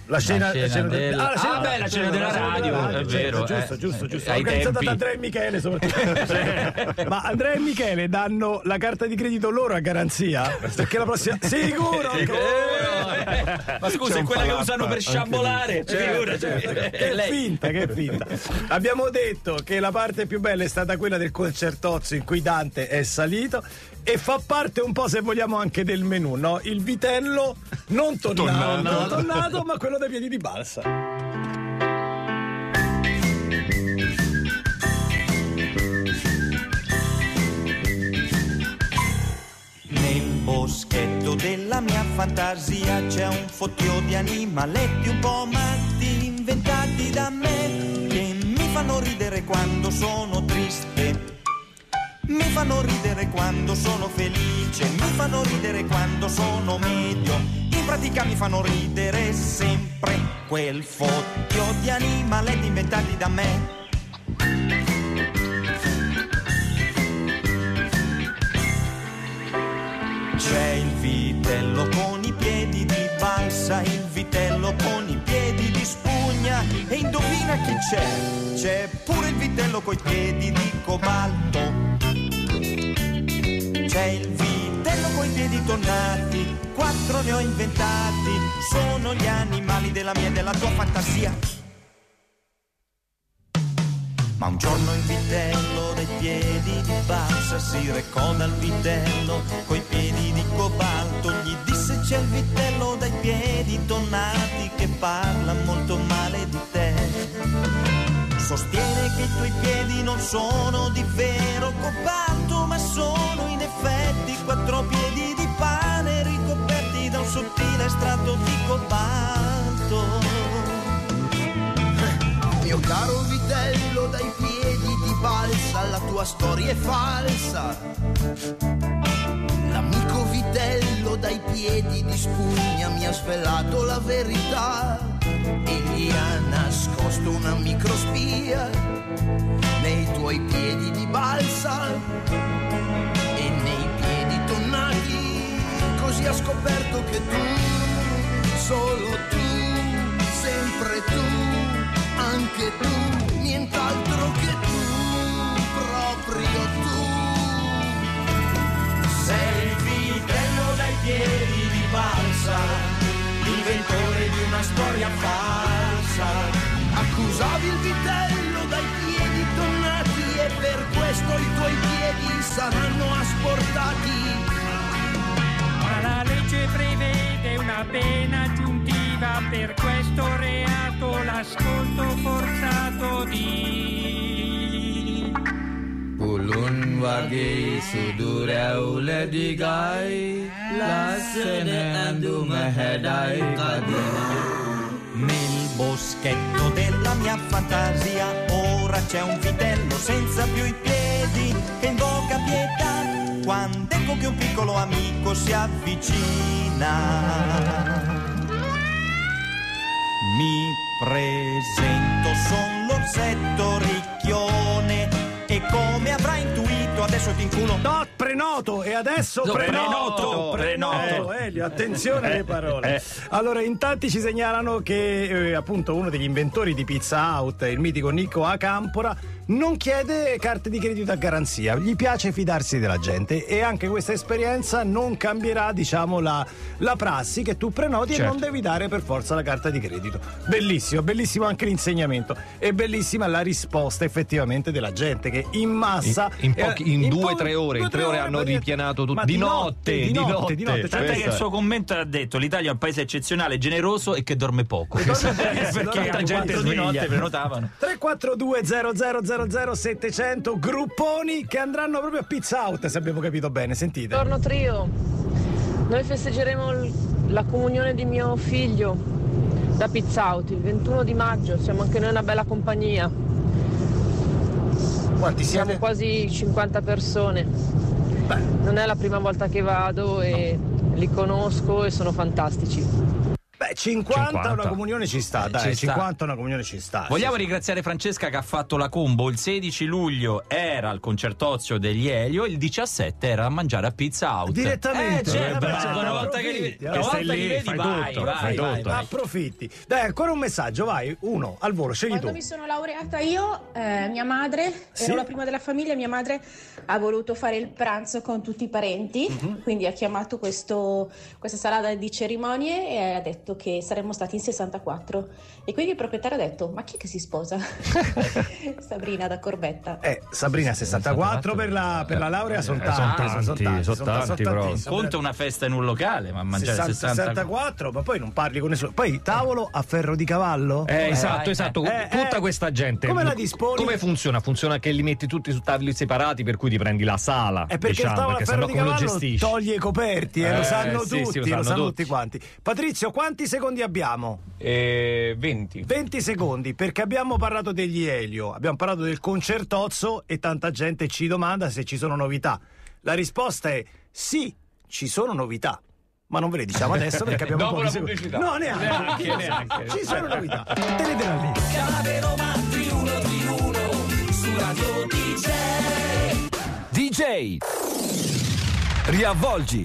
Eh, La scena, scena del- della- la scena- Ah, beh, la scena della radio, è certo, vero, Giusto, eh. giusto, giusto. Ai Organizzata tempi. da Andrea e Michele soprattutto. Ma Andrea e Michele danno la carta di credito loro a garanzia? Perché la prossima. Sicuro! Ma scusa, è quella che usano per lì. Certo, certo. È Che lei. finta, che finta. Abbiamo detto che la parte più bella è stata quella del concertozzo in cui Dante è salito e fa parte un po', se vogliamo, anche del menù, no? Il vitello non tonnato, Tonnato. non tonnato, ma quello dai piedi di balsa. Nel boschetto della mia fantasia c'è un fottio di animaletti un po' matti inventati da me che mi fanno ridere quando sono triste. Mi fanno ridere quando sono felice, mi fanno ridere quando sono medio. In pratica mi fanno ridere sempre quel fottio di animaletti inventati da me. C'è il vitello con i piedi di balsa, il vitello con i piedi di spugna. E indovina chi c'è? C'è pure il vitello coi piedi di cobalto. C'è il vitello coi piedi tonnati, quattro ne ho inventati. Sono gli animali della mia e della tua fantasia. Ma un giorno il vitello dai piedi di balsa si recò dal vitello coi piedi di cobalto. Gli disse c'è il vitello dai piedi tonnati che parla molto male di te. Sostiene che i tuoi piedi non sono di vero cobalto, ma sono in effetti quattro piedi di pane ricoperti da un sottile strato di cobalto. Mio caro vitello dai piedi di balsa, la tua storia è falsa. L'amico vitello dai piedi di spugna mi ha svelato la verità. Egli ha nascosto una microspia nei tuoi piedi di balsa e nei piedi tonnati. Così ha scoperto che tu, solo tu, sempre tu anche tu, nient'altro che tu, proprio tu. Sei il vitello dai piedi di balsa, inventore di una storia falsa. Accusavi il vitello dai piedi tonnati e per questo i tuoi piedi saranno asportati. Ma la legge prevede una pena aggiuntiva per questo reato, l'ascolto forzato di... Wagi sudura ule digai Lasene andu mahedai kadina Nel boschetto della mia fantasia ora c'è un vitello senza più i piedi che invoca pietà quando ecco che un piccolo amico si avvicina. Mi presento, son l'orsetto ricchione come avrai intuito adesso ti inculo. No, prenoto e adesso No, prenoto, prenoto, prenoto, prenoto. Elio, attenzione alle parole. Allora, in tanti ci segnalano che eh, appunto uno degli inventori di Pizza Out, il mitico Nico Acampora, non chiede carte di credito a garanzia, gli piace fidarsi della gente e anche questa esperienza non cambierà, diciamo, la, la prassi che tu prenoti e Certo. non devi dare per forza la carta di credito. Bellissimo, bellissimo anche l'insegnamento e bellissima la risposta effettivamente della gente che in massa In, in eh, pochi, in in, In due o tre ore, due, in tre ore ore, hanno ripianato tutto. Di di notte, notte, di notte, notte. di notte. Tant'è che il suo commento ha detto l'Italia è un paese eccezionale, generoso e che dorme poco. perché dorme tanta gente di notte prenotavano. 342 0000 700 grupponi che andranno proprio a pizza out se abbiamo capito bene sentite Buongiorno trio, noi festeggeremo l- la comunione di mio figlio da Pizza Out il 21 di maggio, siamo anche noi una bella compagnia. Quanti siamo? quasi 50 persone. Non è la prima volta che vado e li conosco e sono fantastici. Beh, 50, 50. una comunione ci sta, Eh, dai, ci sta. 50 una comunione ci sta. Vogliamo sì. ringraziare Francesca che ha fatto la combo. Il 16 luglio era al concertozio degli Elio, il 17 era a mangiare a Pizza Out. Direttamente, Eh, certo, eh, bravo, bravo, una volta che li, approfitti, una eh. volta lì, li vedi, fai vai, tutto, vai, fai vai, tutto. vai. Approfitti. Dai, ancora un messaggio, vai, uno, al volo, scegli Quando tu. mi sono laureata io, eh, mia madre, Sì? ero la prima della famiglia, mia madre ha voluto fare il pranzo con tutti i parenti, Mhm. quindi ha chiamato questo- questa sala di cerimonie e ha detto che saremmo stati in 64. E quindi il proprietario ha detto, ma chi è che si sposa? Sabrina da Corbetta. Eh, Sabrina 64 per la, per la laurea sono Eh, sono tanti, tanti, sono tanti, sono tanti, però. Conta una festa in un locale, ma mangiare 60, 60 64, ma poi non parli con nessuno. Poi tavolo a ferro di cavallo? Eh, esatto, esatto. Eh, Tutta eh. questa gente. Come la disponi? Come funziona? Funziona che li metti tutti su tavoli separati, per cui ti prendi la sala. È perché diciamo, il tavolo a perché ferro sennò di come lo cavallo gestisci? toglie i coperti, eh, lo Eh, sanno sì, sì, tutti, lo lo sanno sanno tutti. tutti quanti. Patrizio, quanti secondi abbiamo? Eh, 20. 20 secondi, perché abbiamo parlato degli Elio, abbiamo parlato del concertozzo e tanta gente ci domanda se ci sono novità. La risposta è sì, ci sono novità. Ma non ve le diciamo adesso perché abbiamo Dopo pochi la secondi. pubblicità. No, neanche. Neanche, neanche. Ci sono novità. Tenetela lì. Chiamate Roma 3131 su Radio DJ. DJ Riavvolgi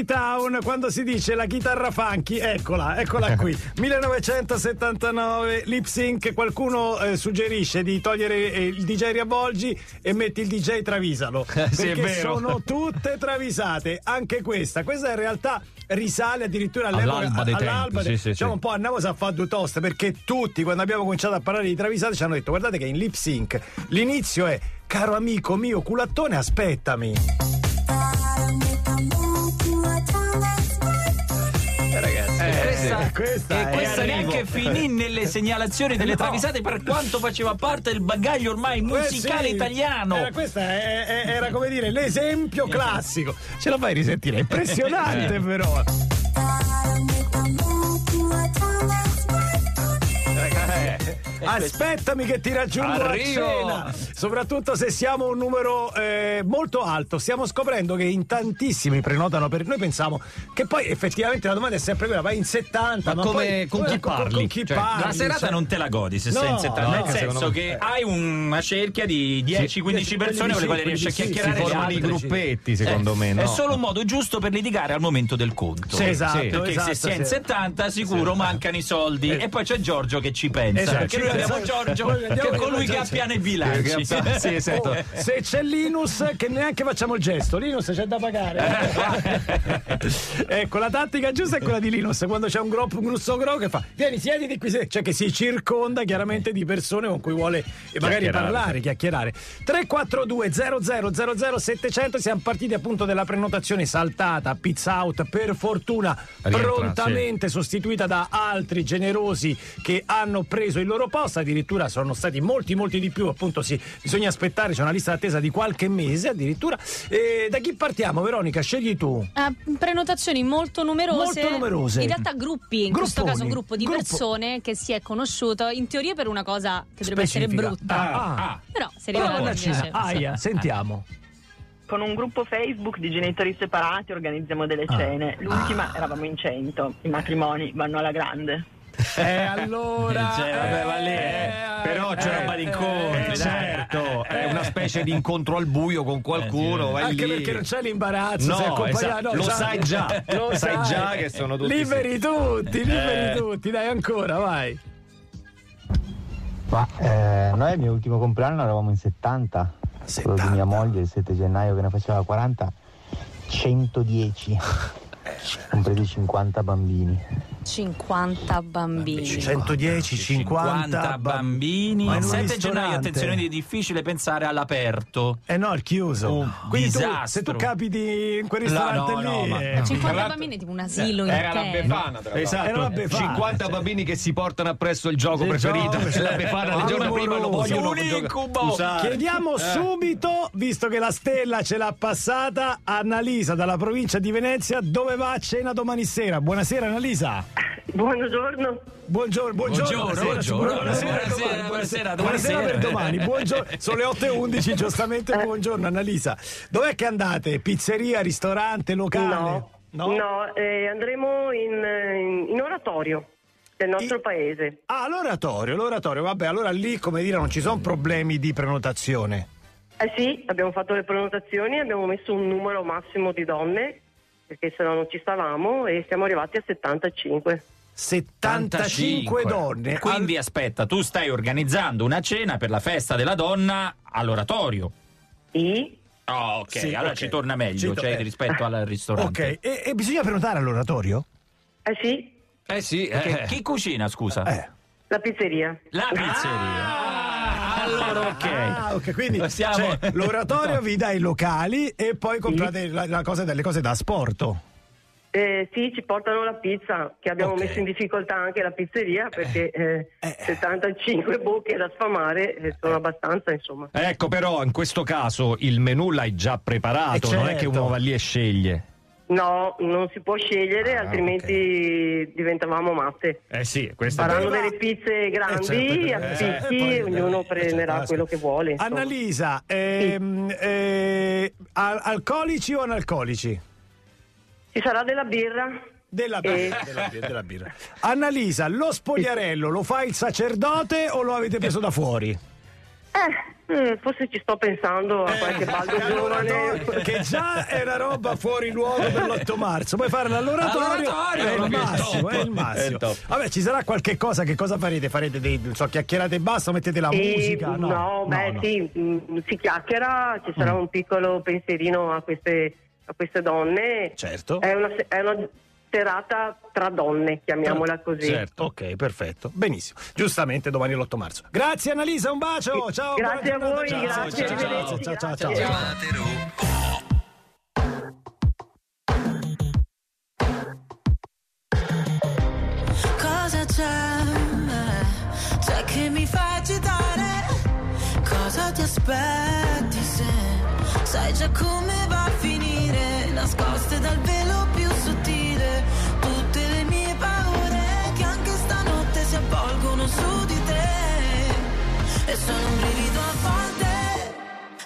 Funky Town, quando si dice la chitarra funky, eccola, eccola qui. 1979, lip sync, qualcuno eh, suggerisce di togliere eh, il DJ Riavolgi e metti il DJ Travisalo. Sì, perché sono tutte travisate, anche questa. Questa in realtà risale addirittura All'alba dei all'alba tempi, de- sì, sì, diciamo sì. un po' andiamo a fare due toste perché tutti quando abbiamo cominciato a parlare di travisate ci hanno detto guardate che in lip sync l'inizio è caro amico mio culattone aspettami questa, e questa arrivo. neanche finì nelle segnalazioni delle No. travisate per quanto faceva parte del bagaglio ormai Eh musicale sì, italiano. Era, questa è- è- era come dire l'esempio classico. Ce la fai risentire? È impressionante, Eh. però. Aspettami che ti raggiungo Arrivo. a cena. Soprattutto se siamo un numero eh, molto alto. Stiamo scoprendo che in tantissimi prenotano per noi pensiamo che poi effettivamente la domanda è sempre quella, vai in 70, Ma ma, come- poi- con chi con- parli? Con chi Cioè, parli? La serata cioè- non te la godi se No, sei in 70, no, nel che senso secondo me- che hai una cerchia di 10-15 quelli persone con le sì, quali riesci a sì, chiacchierare. si formano i gruppetti, secondo me, no? È solo un modo giusto per litigare al momento del conto. Sì, esatto, Perché esatto, se si è in sì. 70 sicuro mancano i soldi e poi c'è Giorgio che ci pensa. Esatto, perché noi abbiamo Giorgio che è colui che appiana i bilanci. Sì, esatto. Oh, se c'è Linus che neanche facciamo il gesto. Linus c'è da pagare. Ecco la tattica giusta è quella di Linus. Quando c'è un gruppo un grosso gro che fa vieni siediti qui se-" cioè che si circonda chiaramente di persone con cui vuole magari parlare chiacchierare. 342 00 700 siamo partiti appunto della prenotazione saltata pizza out per fortuna Rientra, prontamente sostituita da altri generosi che hanno preso il loro posto addirittura sono stati molti molti di più appunto sì, bisogna aspettare c'è una lista d'attesa di qualche mese addirittura E da chi partiamo Veronica scegli tu Eh, prenotazioni molto numerose. Molto numerose. In realtà gruppi, in questo Grupponi. caso un gruppo di Gruppo. persone che si è conosciuto in teoria per una cosa che dovrebbe essere Specifica. brutta. Ah, ah. Però si è Prova rivelata invece. aia sentiamo Con un gruppo Facebook di genitori separati organizziamo delle Ah. cene. L'ultima eravamo in 100. I matrimoni vanno alla grande. E allora Cioè, vabbè, ma lì, eh, Però c'è roba di incontri, Eh, certo, è una specie di incontro al buio con qualcuno. vai anche lì. perché non c'è l'imbarazzo No, sei accompagnato esatto, lo sai- già, lo sai già che sono tutti liberi tutti liberi Eh. tutti dai ancora vai. Ma eh, noi al mio ultimo compleanno eravamo in 70, quello di mia moglie il 7 gennaio che ne faceva 40, 110, compresi 50 bambini. 50 bambini. 110 50, 50 bambini. Il un 7 gennaio, attenzione, è difficile pensare all'aperto. Eh no, il chiuso. Un Quindi tu, se tu capiti in quel No, ristorante no, lì. no, ma- eh, 50 bambini è tipo un asilo Era la. Befana, tra l'altro. Esatto, Era la Befana, 50 cioè. bambini che si portano appresso il gioco Il preferito. gioco, cioè, la befana il giorno prima lo vogliono Un incubo. Chiediamo Eh. subito, visto che la stella ce l'ha passata, Annalisa dalla provincia di Venezia, dove va a cena domani sera? Buonasera Annalisa. Buongiorno. Buongiorno, buongiorno, Buongiorno, buongiorno. Buonasera, buonasera, buonasera per buonasera. domani. Buongiorno, sono le 8.11, giustamente. Buongiorno Annalisa. Dov'è che andate? Pizzeria, ristorante, locale? No, no, eh, andremo in, in- in oratorio del nostro paese. Ah, l'oratorio, l'oratorio, vabbè, allora lì, come dire, non ci sono problemi di prenotazione. Eh sì, abbiamo fatto le prenotazioni, abbiamo messo un numero massimo di donne, perché se no non ci stavamo, e siamo arrivati a 75. 75 donne. Quindi aspetta, tu stai organizzando una cena per la festa della donna all'oratorio. Sì. Oh, ok, Sì, allora ok. ci torna meglio, Ci to- cioè eh. rispetto al ristorante. Ok, e, e bisogna prenotare all'oratorio? Eh sì, Eh sì, eh. chi cucina, scusa? Eh. la pizzeria. La pizzeria. Allora ok. Ah, ok, quindi Siamo- cioè, l'oratorio vi dà i locali e poi comprate la, la cosa, delle cose da asporto. Eh, sì, ci portano la pizza, che abbiamo Ok. messo in difficoltà anche la pizzeria, perché eh, 75 bocche da sfamare eh, sono abbastanza, insomma. Ecco però in questo caso il menù l'hai già preparato, Eh, non è che certo. uno va lì e sceglie. No, non si può scegliere, Ah, altrimenti diventavamo matte. Eh sì, questo Faranno ma- delle pizze grandi, Eh, certo, a eh, picchi, eh, eh, ognuno eh, prenderà certo, quello che vuole. insomma. Annalisa, ehm, eh, al- alcolici o analcolici? Ci sarà della birra? Della Eh. birra, della birra, della birra. Annalisa, lo spogliarello lo fa il sacerdote o lo avete preso da fuori? Eh, Eh, forse ci sto pensando a qualche baldo giovane. che già è una roba fuori luogo per l'8 marzo. Poi fare l'alloratorio All'oratorio, è il massimo, è il È massimo. il top. Vabbè, ci sarà qualche cosa, che cosa farete? Farete dei non so, chiacchierate e basta, mettete la Sì, musica? no, beh, no. sì, mm, si chiacchiera, ci sarà un piccolo pensierino a queste, a queste donne. Certo. È una, è una serata tra donne, chiamiamola così. Certo, ok, perfetto. Benissimo. Giustamente domani è l'8 marzo. Grazie Annalisa, un bacio. Ciao. Grazie a voi, giornata. grazie, Ciao, ciao, ciao, ciao, ciao, ciao. Cosa c'è? C'è che mi fa agitare? Cosa ti aspetti se sai già come va a finire? Nascoste dal velo avvolgono su di te. E sono un brivido a volte,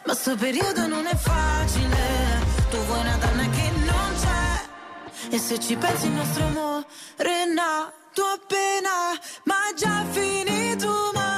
ma sto periodo non è facile. Tu vuoi una donna che non c'è. E se ci pensi il nostro amore è nato appena, ma già finito male.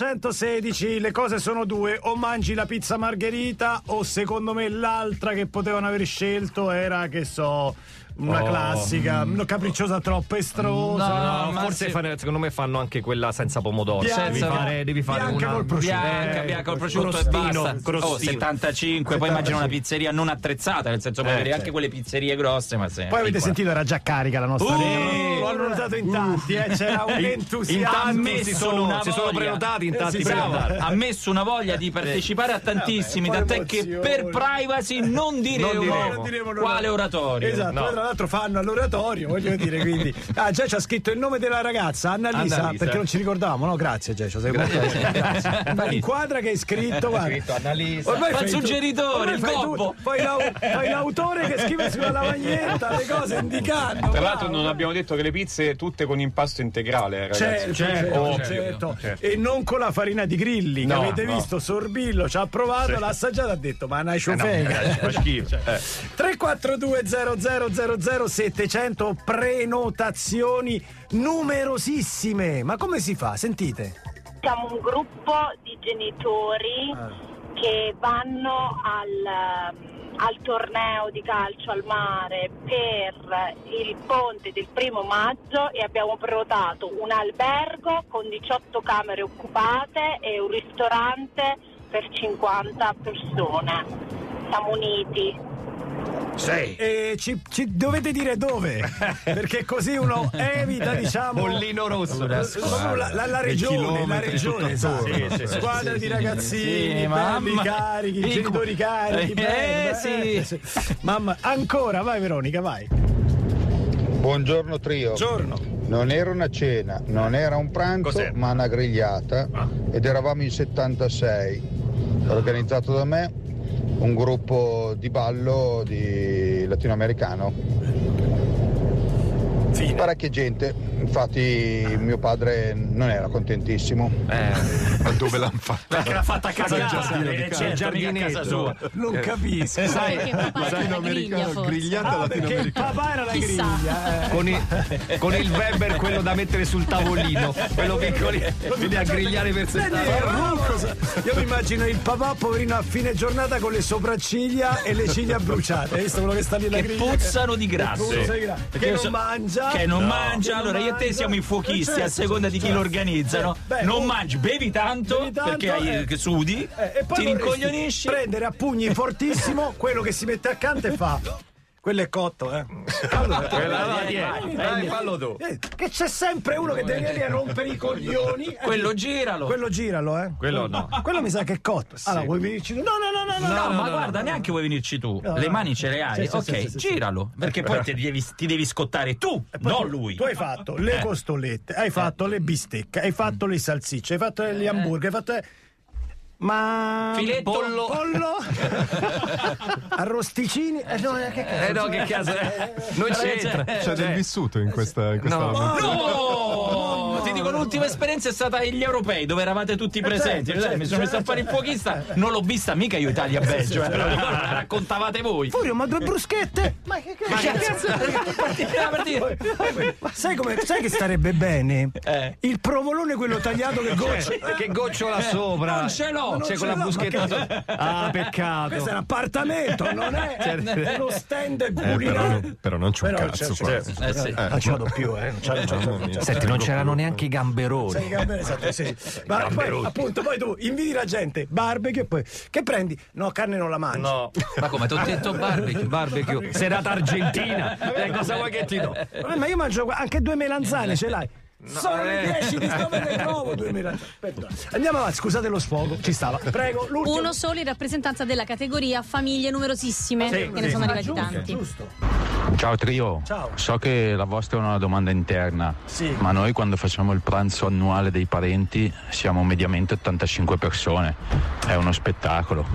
1916 le cose sono due, o mangi la pizza margherita o secondo me l'altra che potevano aver scelto era, che so, una oh, classica. Mm. mh, capricciosa troppo estrosa. No, no, forse se... fanno, secondo me fanno anche quella senza pomodoro. Senza devi fare, devi fare bianca una col prosciutto. Bianca, eh, bianca col prosciutto crostino, e basta oh, crostino. Oh, 75 poi immagino una pizzeria non attrezzata nel senso puoi eh, avere certo. anche quelle pizzerie grosse ma se poi avete piccola. sentito era già carica la nostra uh, linea lo hanno notato in tanti, eh, c'era un entusiasmo. ha messo si sono- si prenotati in tanti sì. Ha messo una voglia di partecipare a tantissimi, Vabbè, tant'è poi che per privacy non diremo, Non diremo, non diremo quale oratorio. Esatto, No. poi tra l'altro fanno all'oratorio, voglio dire, quindi. Ah, già ci ha scritto il nome della ragazza, Annalisa, Annalisa. perché non ci ricordavamo, no? Grazie, Gecio, sei molto Grazie. Inquadra che hai scritto, guarda. scritto Annalisa. Ormai il fai tu- suggeritore, il gobbo. Fai l'autore che scrive sulla lavagnetta le cose indicando. Tra l'altro non abbiamo detto che le le pizze tutte con impasto integrale, ragazzi. Certo, certo, Ovvio. certo. Certo. E non con la farina di grilli, che No, avete no. visto, Sorbillo ci ha provato, l'ha assaggiato, ha detto ma una Eh no, ciofega. eh, fa schifo. Eh. 342 0000 700 prenotazioni numerosissime. Ma come si fa? Sentite. Siamo un gruppo di genitori che vanno al, al torneo di calcio al mare per il ponte del primo maggio e abbiamo prenotato un albergo con 18 camere occupate e un ristorante per 50 persone. Siamo uniti. E ci, ci dovete dire dove, perché così uno evita, diciamo. Bollino rosso. La, la- la regione, la regione, esatto. Sì, sì, Squadra sì, di sì, ragazzini, belli mamma. carichi, Incu- genitori carichi. Eh, belli, sì. eh, Mamma, ancora, vai Veronica, vai. Buongiorno trio. Buongiorno. Non era una cena, non era un pranzo, Cos'è? ma una grigliata ed eravamo in 76. Organizzato da me un gruppo di ballo di latinoamericano. Parecchia gente, infatti mio padre non era contentissimo. Ma dove l'hanno fatta? Perché l'ha fatta a casa Nel sua, giardino di eh, casa. certo, mica a casa sua. Non capisco. Sai, la Latinoamericano, grigliata Ah, il latinoamericana. papà era la Chissà. griglia. eh. con il, con il Weber quello da mettere sul tavolino, quello piccolino, quindi a grigliare per Vedi, settare. Ferrucco, Io mi immagino il papà poverino a fine giornata con le sopracciglia e le ciglia bruciate. Hai visto quello che sta lì Che griglia? puzzano di grasso. Che puzzano di grasso. Che io non mangia. Che non No. mangia. Allora io e te siamo i fuochisti, Certo, a seconda di chi certo. lo organizzano. Beh, non mangi, bevi tanto, Bevi tanto, perché hai eh. sudi, Eh, e poi ti rincoglionisci. Prendere a pugni fortissimo quello che si mette accanto e fa. Quello è cotto, eh. Allora, Quella là, eh, vai, Dai, prendi. fallo tu. Eh, Che c'è sempre uno che deve venire a rompere i coglioni. Eh, Quello giralo. Quello giralo, eh. Quello no. Quello mi sa che è cotto. Allora, vuoi venirci tu? No, no, no, no, no. Ma guarda, neanche vuoi venirci tu. Le mani ce le hai. Ok, giralo. Perché poi ti devi, ti devi scottare tu, non lui. Tu hai fatto le Eh. costolette, hai fatto le bistecche, hai fatto le salsicce, hai fatto gli hamburger, hai fatto. Ma. Filetto. pollo. pollo? Arrosticini? Eh no, eh, che cazzo? Eh no, che caso, eh. non c'entra. C'è del vissuto in questa, in questa No. roba. No! Ti dico, l'ultima esperienza è stata agli europei dove eravate tutti presenti. certo, certo, mi sono messo a certo, fare il fuochista. Non l'ho vista mica io Italia-Belgio, eh, però la raccontavate voi. Furio, ma due bruschette? Ma che Ma che cazzo? partita, partita. Ma sai, come, sai che starebbe bene? Eh. Il provolone quello tagliato che goccia. Che gocciola sopra. Non ce l'ho. Non C'è ce con la l'ho, buschetta che- Ah, peccato. Questo è un appartamento, non è Certo. uno stand Eh, però, culinario. non- però non c'è un Però cazzo c'è- qua. c'è- Eh, sì. Non ci vado più, eh. Non non non ci vado- Senti, non c'erano neanche i gamberoni. Sei gambero, esatto, sì. Ma poi, appunto, poi tu inviti la gente, barbecue, e poi che prendi? No, carne non la mangi. No, ma come? Ti ho detto barbecue, barbecue. Serata argentina. Eh, cosa vuoi che ti do? Eh, Ma io mangio anche due melanzane, ce l'hai? Sono le eh. 10 di dove le trovo due melanzane. Aspetta. Andiamo avanti, scusate lo sfogo, ci stava. Prego, l'ultimo. Uno solo in rappresentanza della categoria famiglie numerosissime, Sì, che ne sì. sono Ah, arrivati giusto, tanti. giusto. Ciao trio, Ciao. so che la vostra è una domanda interna, Sì. ma noi quando facciamo il pranzo annuale dei parenti siamo mediamente 85 persone, è uno spettacolo.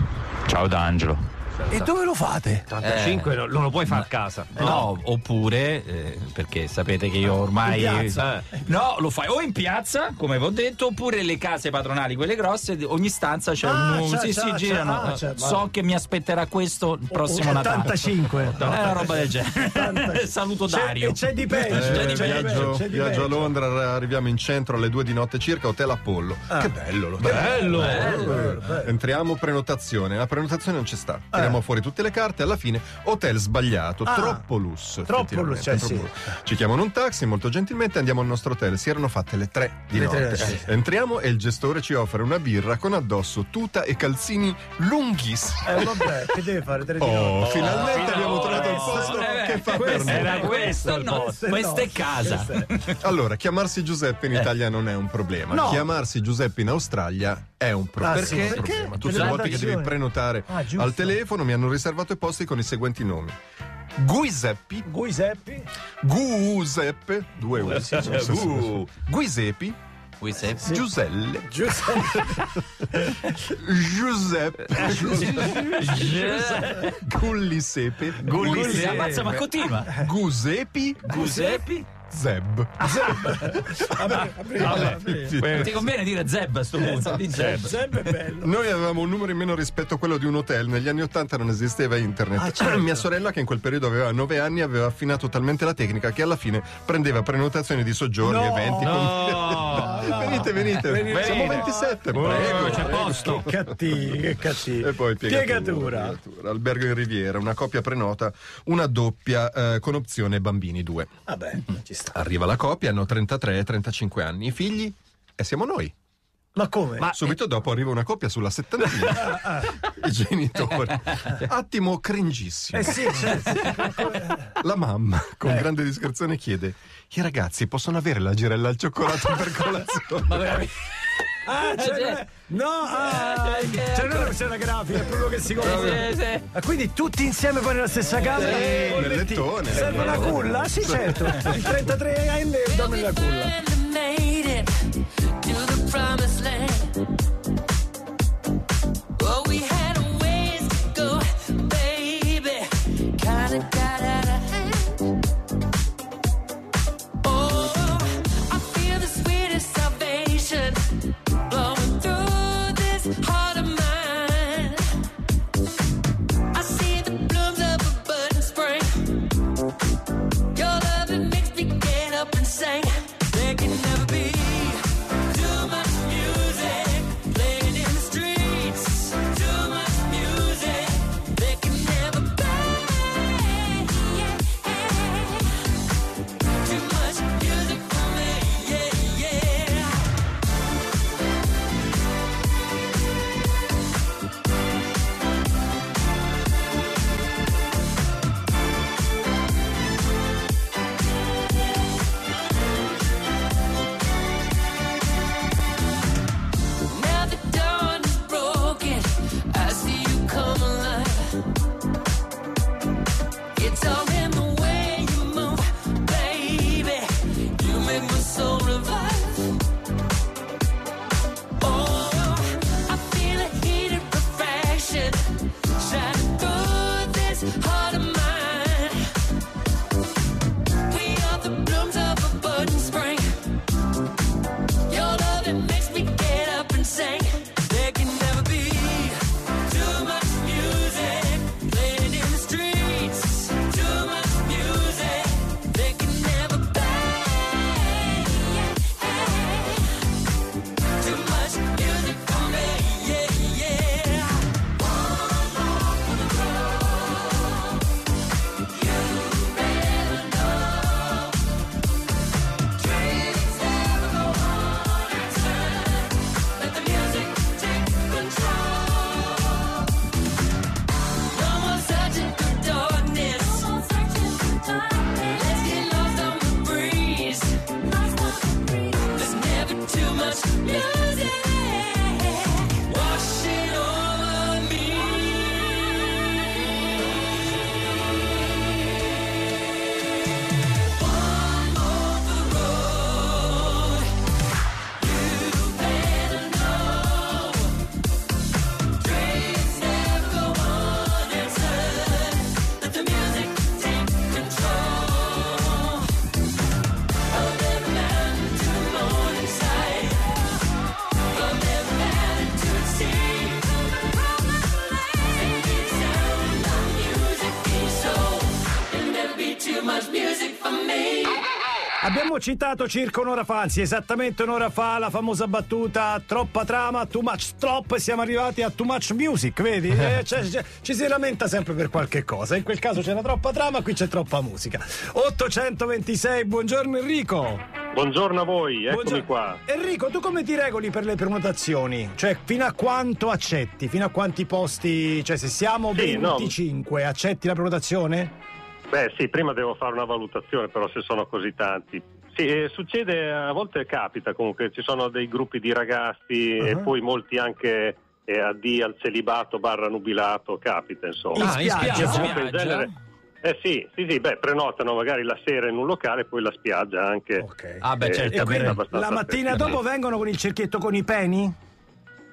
Ciao da Angelo. E dove lo fate? 85 non non lo puoi fare a casa. No, oppure, eh, perché sapete che io ormai. In piazza. Eh, no, lo fai o in piazza, come vi ho detto, oppure le case padronali, quelle grosse, ogni stanza c'è Ah, un c'è- Sì, c'è- si c'è- girano. ah, c'è- so che mi aspetterà questo il prossimo Natale. 85. È una roba del genere. Saluto C'è- Dario. c'è di peggio. C'è Eh, di peggio. viaggio, c'è di viaggio a. Londra, arriviamo in centro alle 2 di notte circa, Hotel Apollo. Ah. Che bello! lo- Bello. Entriamo, prenotazione. La prenotazione non c'è sta. Tiriamo fuori tutte le carte. Alla fine, hotel sbagliato. Ah. troppo lusso. Troppo lusso, eh, troppo sì. lusso. Ci chiamano un taxi molto gentilmente. Andiamo al nostro hotel. Si erano fatte le 3 di Le tre, notte. sì. Entriamo e il gestore ci offre una birra con addosso tuta e calzini lunghissimi. Eh vabbè, che deve fare? Tre di Oh, notte? finalmente Oh, abbiamo trovato il questo- posto eh, che fa per questo- noi. Era questo, no, questa è casa. Allora, chiamarsi Giuseppe in Italia non è un problema. No. Chiamarsi Giuseppe in Australia è un problema. Ah, sì? Perché? problema. Tutte Per le volte che devi prenotare Ah, al telefono mi hanno riservato i posti con i seguenti nomi. Guiseppi, Giuseppe? Giuseppe, due U. Guisepi, Giuseppe. Giuselle, Giuseppe. Giuseppe, Gullisepe, Gulli, ammazza, ma continua. Gusepi, Giuseppe. Zeb. Vabbè, ti conviene dire Zeb a sto punto. di Zeb. Zeb è bello. Noi avevamo un numero in meno rispetto a quello di un hotel. Negli anni 80 non esisteva internet. Ah, certo. Mia sorella, che in quel periodo aveva 9 anni, aveva affinato talmente la tecnica che alla fine prendeva prenotazioni di soggiorni, No. eventi. No. venite, venite, Venite. Siamo 27. Prego, prego. c'è posto. Che cattivi, che cattivi. E poi piegatura, Piegatura. piegatura. Albergo in Riviera, una coppia prenota, una doppia eh, con opzione bambini due. Vabbè, ci sta. Arriva la coppia, hanno 33 e 35 anni. I figli? E siamo noi. Ma come? Ma subito dopo arriva una coppia sulla settantina. I genitori. Attimo cringissimo. Eh sì, certo. La mamma, con Eh. grande discrezione, chiede: I ragazzi possono avere la girella al cioccolato per colazione? Ma veramente. Ah, cioè, non è- no, ah, cioè non è una scena grafica, è proprio che si compra. Sì, sì. Ma quindi tutti insieme poi nella stessa camera? Sì, Con nel lettone. Serve una culla? Sì, certo. Il 33 anni dammi la culla. sang. Citato circa un'ora fa, anzi esattamente un'ora fa, la famosa battuta troppa trama, too much stop e siamo arrivati a too much music, vedi? Eh, cioè, cioè, ci si lamenta sempre per qualche cosa, in quel caso c'era troppa trama, qui c'è troppa musica. 826, buongiorno Enrico. Buongiorno a voi, eccomi Buongiorno. qua. Enrico, tu come ti regoli per le prenotazioni? Cioè, fino a quanto accetti? Fino a quanti posti? Cioè, se siamo Sì, no. 25, accetti la prenotazione? Beh sì, prima devo fare una valutazione, però se sono così tanti. Sì, eh, succede, a volte capita comunque, ci sono dei gruppi di ragazzi e Uh-huh. poi molti anche eh, addì al celibato barra nubilato, capita insomma. In Ah, in spiaggia? in Spiaggia? genere- Eh sì, sì, sì, beh, prenotano magari la sera in un locale, poi la spiaggia anche. Ah, beh, Eh, certo, e è La mattina dopo vengono con il cerchietto con i peni?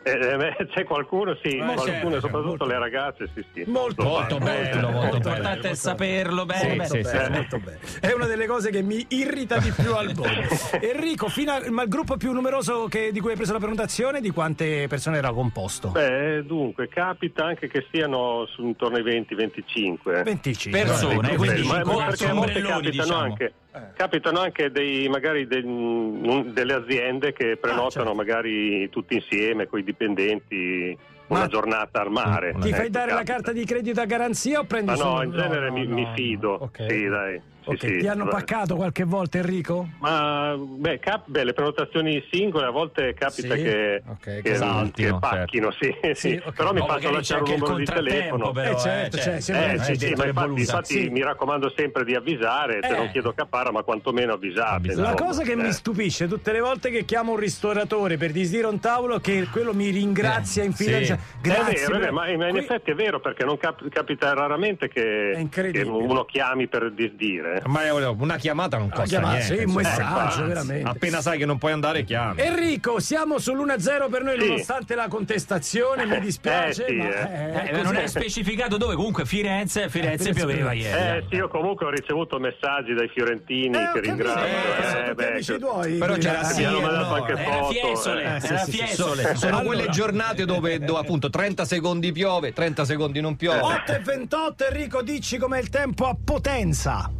Eh, eh, beh, c'è qualcuno, sì, Eh, qualcuno, certo, soprattutto le ragazze, sì, sì. Molto, Molto bello, molto bello. L'importante è saperlo bene. Molto bene. bello, molto bello. È una delle cose che mi irrita di più al mondo. Enrico, fino a- ma il gruppo più numeroso che- di cui hai preso la prenotazione, di quante persone era composto? Beh, dunque, capita anche che siano su intorno ai 20-25. 25 Persone, Sì, quindi ma, ma perché a volte capitano diciamo. anche, capitano anche dei, magari dei- mm, delle aziende che prenotano certo. magari tutti insieme con i dipendenti una Ma- giornata al mare. Ti fai Ecco, dare la capita. carta di credito a garanzia o prendi Ma no, in genere mi, mi fido. Ok. Sì, dai. Sì, Ok, sì. Ti hanno paccato qualche volta Enrico? Ma beh, cap- beh, le prenotazioni singole a volte capita Sì? che, Ok, che, saltino, che pacchino, sì, sì. ok. però mi No, faccio magari lasciare un numero di telefono. però, eh certo, eh, cioè, cioè, sembra- Eh, eh, sì, sì, ma infatti, infatti mi raccomando sempre di avvisare, se Eh. non chiedo capara, ma quantomeno avvisate. La cosa che Eh. mi stupisce tutte le volte che chiamo un ristoratore per disdire un tavolo che quello mi ringrazia in È grazie vero, è vero, per- ma in Qui- effetti è vero perché non cap- capita raramente che uno chiami per disdire. Ma è- una chiamata non costa chiamata, niente. sì, un messaggio, veramente. Appena sai che non puoi andare, chiami. Enrico, siamo sull'1-0 per noi Sì. nonostante la contestazione, mi dispiace, Eh, sì, ma eh. Eh, non è specificato dove, comunque Firenze, Firenze Firenze pioveva ieri. Eh sì, io comunque ho ricevuto messaggi dai fiorentini Eh, che ringrazio. eh, Eh. Però c'era sì, eh, Era foto. Fiesole, eh. era Fiesole. Sono Allora- quelle giornate dove, dove appunto 30 secondi piove, 30 secondi non piove. 8 e 28 Enrico, dici com'è il tempo a Potenza.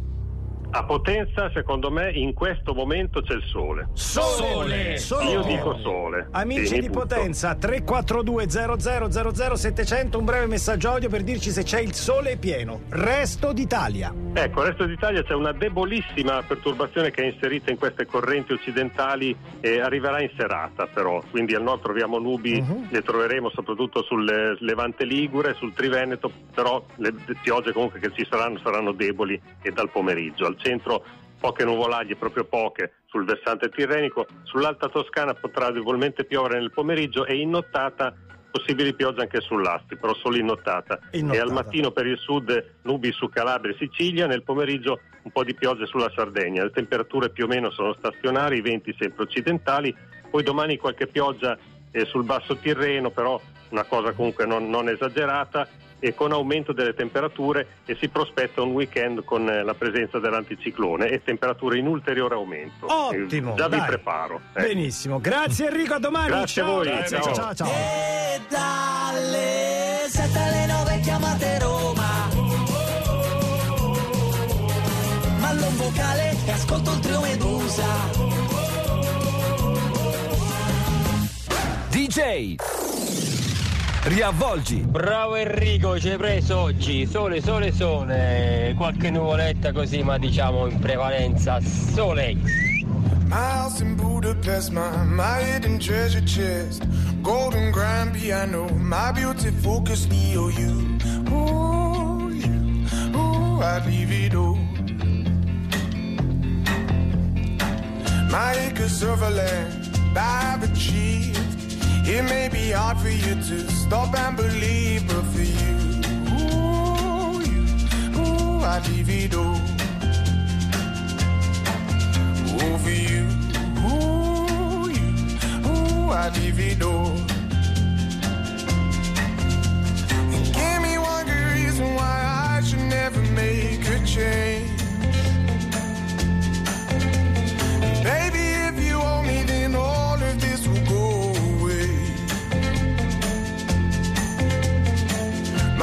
A Potenza, secondo me, in questo momento c'è il sole. Sole! Sole. Io dico sole. Amici Sì, di. Potenza 342 0000 700 un breve messaggio audio per dirci se c'è il sole pieno. Resto d'Italia. Ecco, nel resto d'Italia c'è una debolissima perturbazione che è inserita in queste correnti occidentali e arriverà in serata però, quindi al nord troviamo nubi, Mhm. le troveremo soprattutto sul eh, Levante Ligure, sul Triveneto, però le le piogge comunque che ci saranno saranno deboli e dal pomeriggio. Al centro poche nuvolaglie, proprio poche sul versante tirrenico, sull'Alta Toscana potrà debolmente piovere nel pomeriggio e in nottata possibili piogge anche sull'Asti, però solo in nottata. In E al nottata. mattino per il sud nubi su Calabria e Sicilia, nel pomeriggio un po' di piogge sulla Sardegna. Le temperature più o meno sono stazionarie, i venti sempre occidentali, poi domani qualche pioggia eh, sul basso Tirreno, però una cosa comunque non, non esagerata e con aumento delle temperature e si prospetta un weekend con eh, la presenza dell'anticiclone e temperature in ulteriore aumento. Ottimo, Eh, già vi dai. preparo. ecco. Benissimo, grazie Enrico, a domani. Grazie a ciao, voi, grazie, ciao. ciao, ciao. E dalle 7 alle 9 chiamate Roma Mallo un vocale e ascolto il trio Medusa DJ Riavvolgi Bravo Enrico, ci hai preso oggi sole, sole, sole, qualche nuvoletta così, ma diciamo in prevalenza sole. My house in Budapest, my, my hidden treasure chest. Golden grand piano, my beauty focus EOU. Ooh, you, ooh, I'd leave it all. My acres of land I've achieved. It may be hard for you to stop and believe, but for you, ooh, you, ooh, I'd leave it. Ooh, for you, ooh, you, ooh, it all. Give me one good reason why I should never make a change.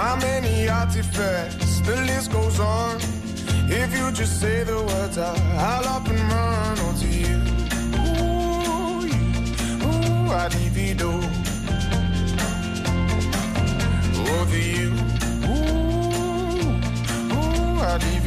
My many artifacts, the list goes on. If you just say the words, I- I'll up and run onto you. Ooh, you, ooh, leave it. Over you, ooh, ooh, I'd leave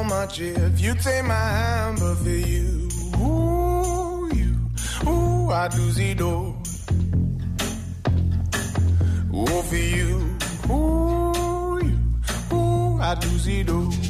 they'll lose so much if you take my hand, but for you, ooh, you, ooh, I'd lose it all. Ooh, for you, ooh, you, ooh, I'd lose it all.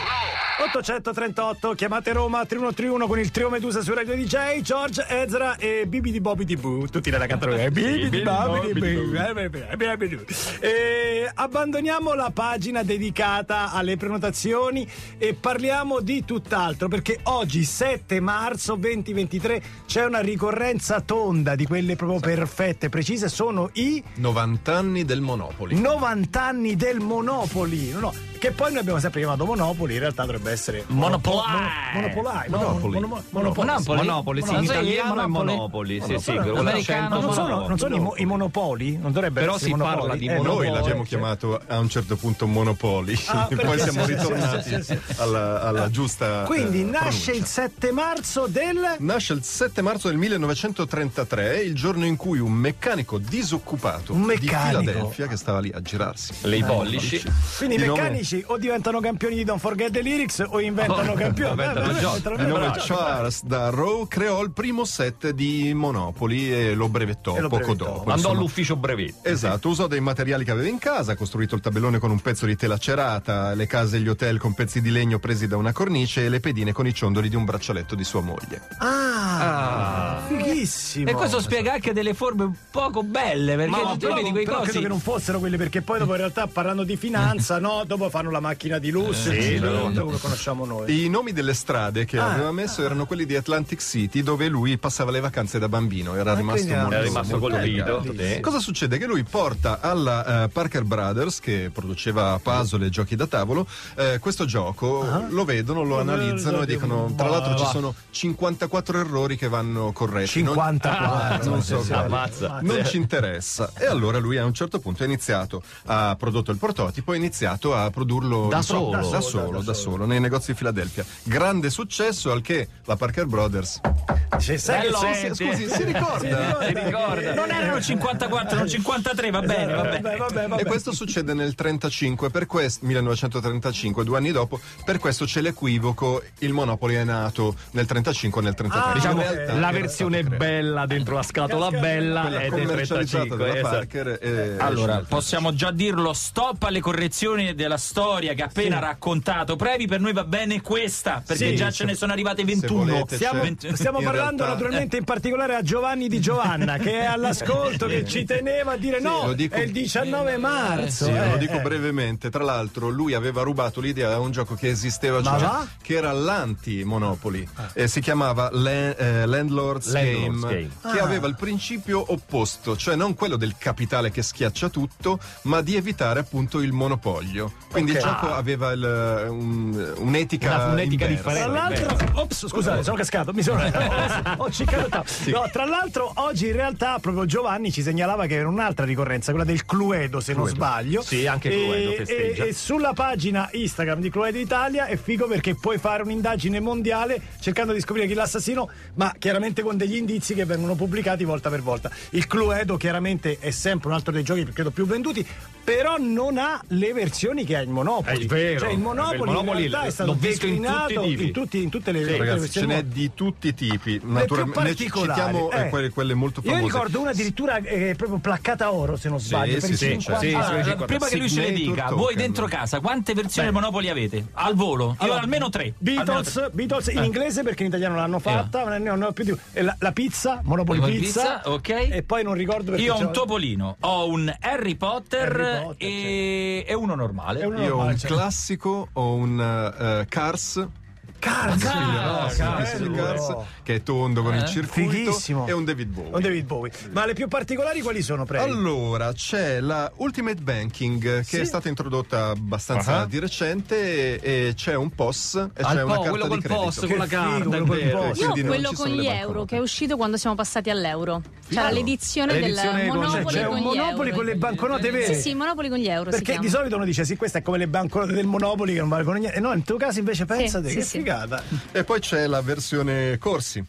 838 chiamate Roma 3131 con il trio Medusa su Radio DJ George Ezra e Bibi di Bobby di Boo tutti nella canzone Bibi di Bobby di Boo e abbandoniamo la pagina dedicata alle prenotazioni e parliamo di tutt'altro perché oggi 7 marzo 2023 c'è una ricorrenza tonda di quelle proprio perfette precise. Sono i 90 anni del Monopoli. 90 anni del Monopoli. No, no, che poi noi abbiamo sempre chiamato Monopoli in realtà dovrebbe essere Monopolai. Monopolai Monopoli. Mono- Monopoli Monopoli? Monopoli, sì, in Monopoli. italiano è Monopoli. Monopoli, sì, sì, con non sono, Monopoli. non sono i, mo- i monopoli? Non dovrebbero Però essere si monopoli? parla di Eh, monopoli. Noi l'abbiamo chiamato a un certo punto Monopoli, Ah, poi siamo ritornati sì, sì, sì. alla, alla giusta. Quindi eh, nasce il pronuncia. 7 marzo del... Nasce il 7 marzo del 1933, il giorno in cui un meccanico disoccupato Un di meccanico. Filadelfia che stava lì a girarsi Le i pollici. Quindi i Di meccanici o diventano campioni di Don't Forget the Lyrics o inventano Oh, campioni. inventano nome giochi. Charles Darrow creò il primo set di Monopoli e lo brevettò E lo poco brevettò. dopo. Andò insomma. all'ufficio brevetti. Esatto, usò dei materiali che aveva in casa, ha costruito il tabellone con un pezzo di tela cerata, le case e gli hotel con pezzi di legno presi da una cornice e le pedine con i ciondoli di un braccialetto di sua moglie. Ah, fighissimo. E questo spiega anche delle forme poco belle, perché Ma tu però, vedi quei però cosi. credo che non fossero quelle perché poi dopo in realtà parlando di finanza no dopo fanno la macchina di lusso Eh, sì, cilindro come conosciamo noi I nomi delle strade che Ah, aveva messo erano quelli di Atlantic City, dove lui passava le vacanze da bambino. Era rimasto quindi molto, Era rimasto molto colpito. Cosa succede? Che lui porta alla eh, Parker Brothers, che produceva puzzle e giochi da tavolo, eh, questo gioco, Ah. lo vedono, lo analizzano e dicono: Tra l'altro ci sono 54 errori che vanno corretti. Non- 54 non so sì, ammazza. Non ci interessa. E allora lui a un certo punto ha iniziato, ha prodotto il prototipo, ha iniziato a produrlo Da solo. da, Da solo, solo, da solo, nei negozi di Filadelfia. Grande successo al che la Parker Brothers. Cioè, sai Bello, che senti? Scusi, si ricorda? Si ricorda. Non erano 54, erano 53, va bene, va bene. Vabbè, vabbè, vabbè. E questo succede nel 35, per questo, 1935, due anni dopo, per questo c'è l'equivoco, il Monopoli è nato nel 35 o nel 33. Ah, Diciamo realtà la versione bella dentro la scatola bella Quella è del commercializzata 35. dalla esatto. Parker e- Allora, possiamo già dirlo, stop alle correzioni della storia che ha appena raccontato. Previ, per noi va bene questa, perché Sì, già ce ne sono arrivate se 21. volete, Stiamo, Venti- stiamo parlando realtà- naturalmente in particolare a Giovanni di Giovanna che è all'ascolto che ci teneva a dire no lo dico- è il 19 marzo Sì, eh, lo dico eh. brevemente. Tra l'altro, lui aveva rubato l'idea a un gioco che esisteva va? che era l'anti-Monopoli. E si chiamava La- eh, Landlord's, Landlord's Game, Game. che Ah. aveva il principio opposto, cioè non quello del capitale che schiaccia tutto, ma di evitare appunto il monopolio. Quindi Ok. il gioco aveva il, un- un'etica, Una- un'etica inversa. Tra l'altro, ops, scusate, sono cascato, mi sono ho, ho ciccato il tavolo. No, tra l'altro, oggi in realtà proprio Giovanni ci segnalava che era un'altra ricorrenza, quella del Cluedo, se non sbaglio. Sì, anche E- Cluedo e, festeggia. e sulla pagina Instagram di Cluedo Italia è figo perché puoi fare un'indagine mondiale cercando di scoprire chi è l'assassino, ma chiaramente con degli indizi che vengono pubblicati volta per volta. Il Cluedo chiaramente è sempre un altro dei giochi credo più venduti. Però non ha le versioni che ha il Monopoli. È vero. Cioè il Monopoli, Il Monopoli in realtà è stato l'ho visto in tutti i declinato tipi. in, tutti- in tutte le, Sì, tutte le ragazzi, ce n'è di tutti i tipi. Naturalmente, citiamo eh, eh. quelle, quelle molto Io famose. ricordo una addirittura eh, proprio placcata oro, se non sbaglio. sì, sì, 50 sì, sì, anni. sì, prima che lui ce le dica, token. voi dentro casa quante versioni di Monopoli avete? Al volo? Io Allora, almeno tre. Almeno Beatles, tre. Beatles in Eh. inglese perché in italiano l'hanno fatta, ma ne ho, ne ho più di e la, la pizza, Monopoli pizza, pizza, ok. E poi non ricordo perché Io ho un Topolino, ho un Harry Potter, Potter, e... e uno normale. E uno Io ho normale, un cioè. classico, ho un eh, Cars. Cars, che è tondo con Eh? il circuito Fighissimo. e un David Bowie. Un David Bowie. Ma le più particolari quali sono, prego? Allora, c'è la Ultimate Banking che Sì. è stata introdotta abbastanza Ah. di recente e, e c'è un POS e Al c'è una po', carta quello di col credito. POS, con la carta, quello col. POS. Io quello con gli euro che è uscito quando siamo passati all'euro. C'era Figo. l'edizione del L'edizione Monopoli C'è con un gli Monopoli euro. con le banconote vere. Sì, sì, Monopoli con gli euro. Perché di solito uno dice sì, questa è come le banconote del Monopoli che non valgono niente. No, nel tuo caso invece pensate sì, che sì. figata. E poi c'è la versione corsi.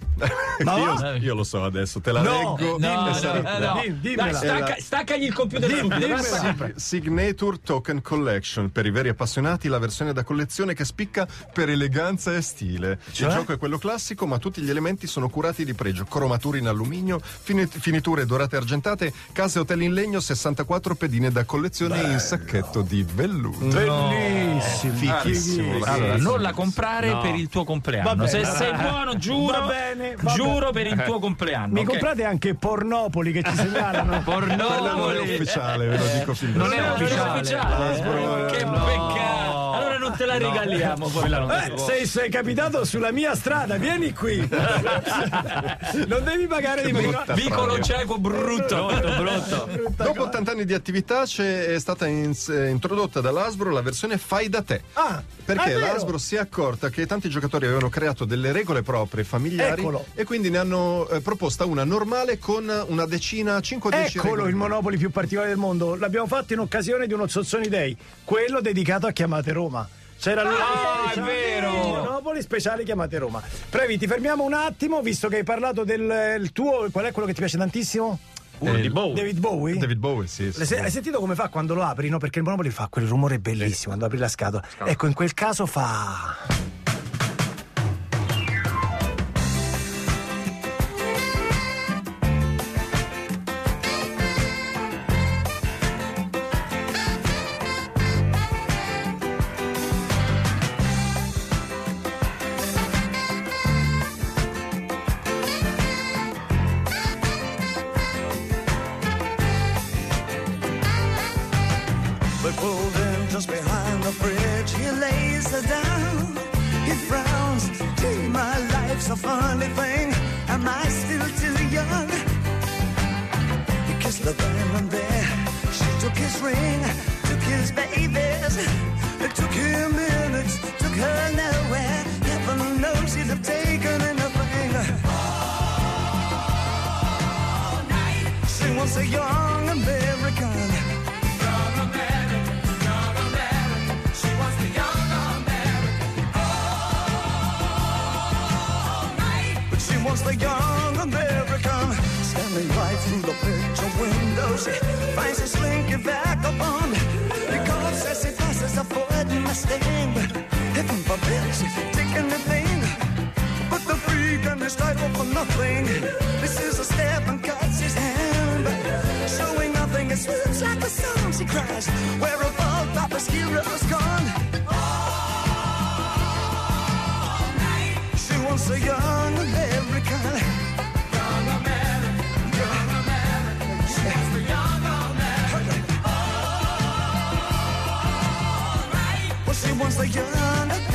Ma io, io lo so adesso, te la No, leggo. No, no, no. Dimmela. Dai, stacca- staccagli il computer dimmela. Sig- Signature Token Collection per i veri appassionati, la versione da collezione che spicca per eleganza e stile. Cioè? Il gioco è quello classico, ma tutti gli elementi sono curati di pregio: cromature in alluminio, fini- finiture dorate e argentate, case e hotel in legno, 64 pedine da collezione in sacchetto di velluto. Bellissimo. Fichissimo. Allora, non la comprare No. per il tuo compleanno. Se sei buono, giuro, Va bene, va giuro bene. per il tuo compleanno. Mi ok? comprate anche Pornopoli che ci segnalano. Quello non è Pornopoli. ufficiale, ve lo dico fin da Non è ufficiale. Che peccato. Non te la regaliamo. quella Eh, sei, sei capitato sulla mia strada, vieni qui. non devi pagare di meno. Vicolo cieco brutto. brutto. Dopo 80 anni di attività c'è, è stata ins- eh, introdotta dall'Asbro la versione fai da te. Ah, Perché vero. l'Asbro si è accorta che tanti giocatori avevano creato delle regole proprie familiari Eccolo. e quindi ne hanno eh, proposta una normale con una decina, 5 o 10 Eccolo regole. il Monopoli più particolare del mondo. L'abbiamo fatto in occasione di uno Zozzoni Day, quello dedicato a Chiamate Roma. C'era lui Ah, è speciale- vero! Monopoli speciale Chiamate Roma. Previ, ti fermiamo un attimo, visto che hai parlato del il tuo, qual è quello che ti piace tantissimo? Uno di Bowie. David Bowie? David Bowie, sì. sì, sì. Hai sentito come fa quando lo apri? No? Perché il Monopoli fa quel rumore bellissimo quando apri la scatola. Ecco, in quel caso fa. She wants a young American. But she wants the young American standing right through the picture window. She finds a slinky vagabond because as he passes a Ford Mustang, heaven forbid she take anything but the freak and his title for nothing. This is a step and cuts his hand, showing nothing. It swoops like a song. She cries, "Where have all Papa's heroes gone?" She wants a young American. Young American. Young American. She wants the young American. Well, she wants the young.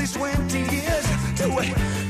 least 20 years to wait.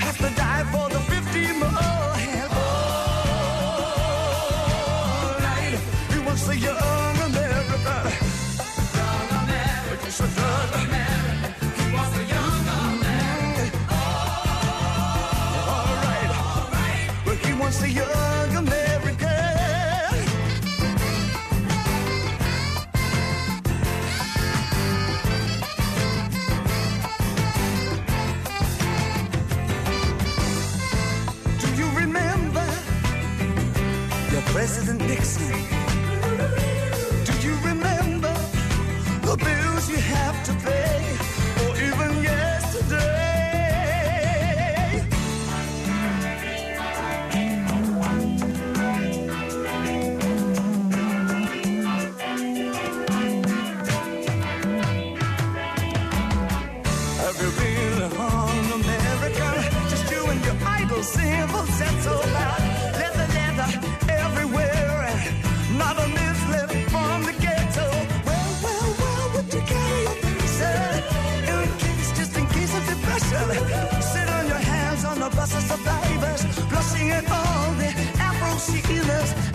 sickness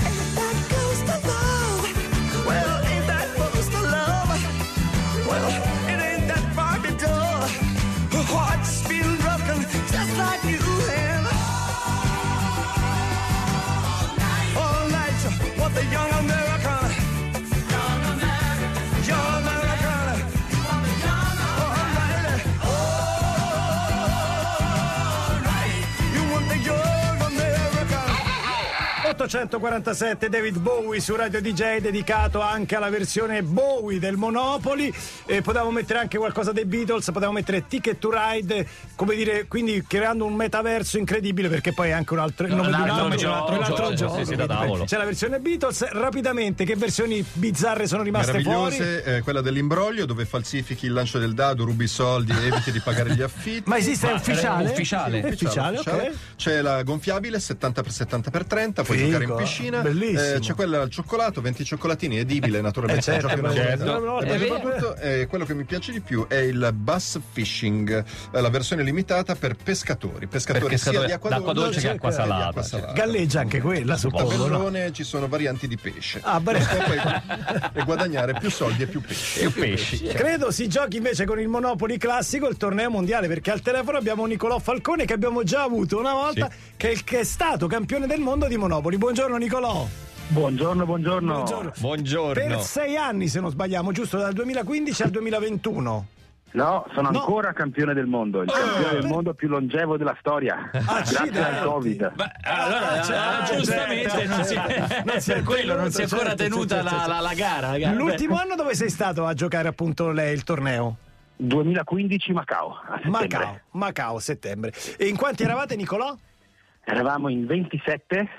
847 David Bowie su Radio DJ dedicato anche alla versione Bowie del Monopoli e potevamo mettere anche qualcosa dei Beatles potevamo mettere Ticket to Ride come dire quindi creando un metaverso incredibile perché poi è anche un altro il nome di un altro gioco, un altro sì, gioco, sì, sì, da quindi tavolo. c'è la versione Beatles rapidamente che versioni bizzarre sono rimaste fuori Meravigliose, eh, quella dell'imbroglio dove falsifichi il lancio del dado, rubi soldi, eviti di pagare gli affitti. Ma esiste, è Ma, ufficiale? Sì, ufficiale? È ufficiale, ok. C'è la gonfiabile 70x70x30, puoi Figo, giocare in piscina. bellissimo. Eh, c'è quella al cioccolato, 20 cioccolatini, edibile naturalmente. Eh, certo, certo. No, no, E soprattutto eh, quello che mi piace di più è il bus fishing, eh, la versione limitata per pescatori. Pescatori Per sia pescatori di acqua d'acqua dolce, dolce che acqua salata, acqua sì. salata. galleggia anche quella suppongo no? Ci sono varianti di pesce. Ah, è, è guadagnare più soldi e più pesci. Più pesci. Credo si giochi invece con il Monopoli classico il torneo mondiale perché al telefono abbiamo Nicolò Falcone che abbiamo già avuto una volta che, è il- che è stato campione del mondo di Monopoli. Buongiorno Nicolò. Buongiorno, buongiorno. Buongiorno. Per sei anni se non sbagliamo, giusto dal 2015 al 2021. No, sono No. ancora campione del mondo, il campione del mondo più longevo della storia. Grazie al Covid. Allora, Ah, eh, giustamente non si, Non si è per quello non si è ancora certo, tenuta certo, la, certo. la- la gara. la gara. L'ultimo Beh. anno dove sei stato a giocare appunto lei il torneo? 2015 Macao. Macao, Macao, settembre. E in quanti eravate Nicolò? Eravamo in 27,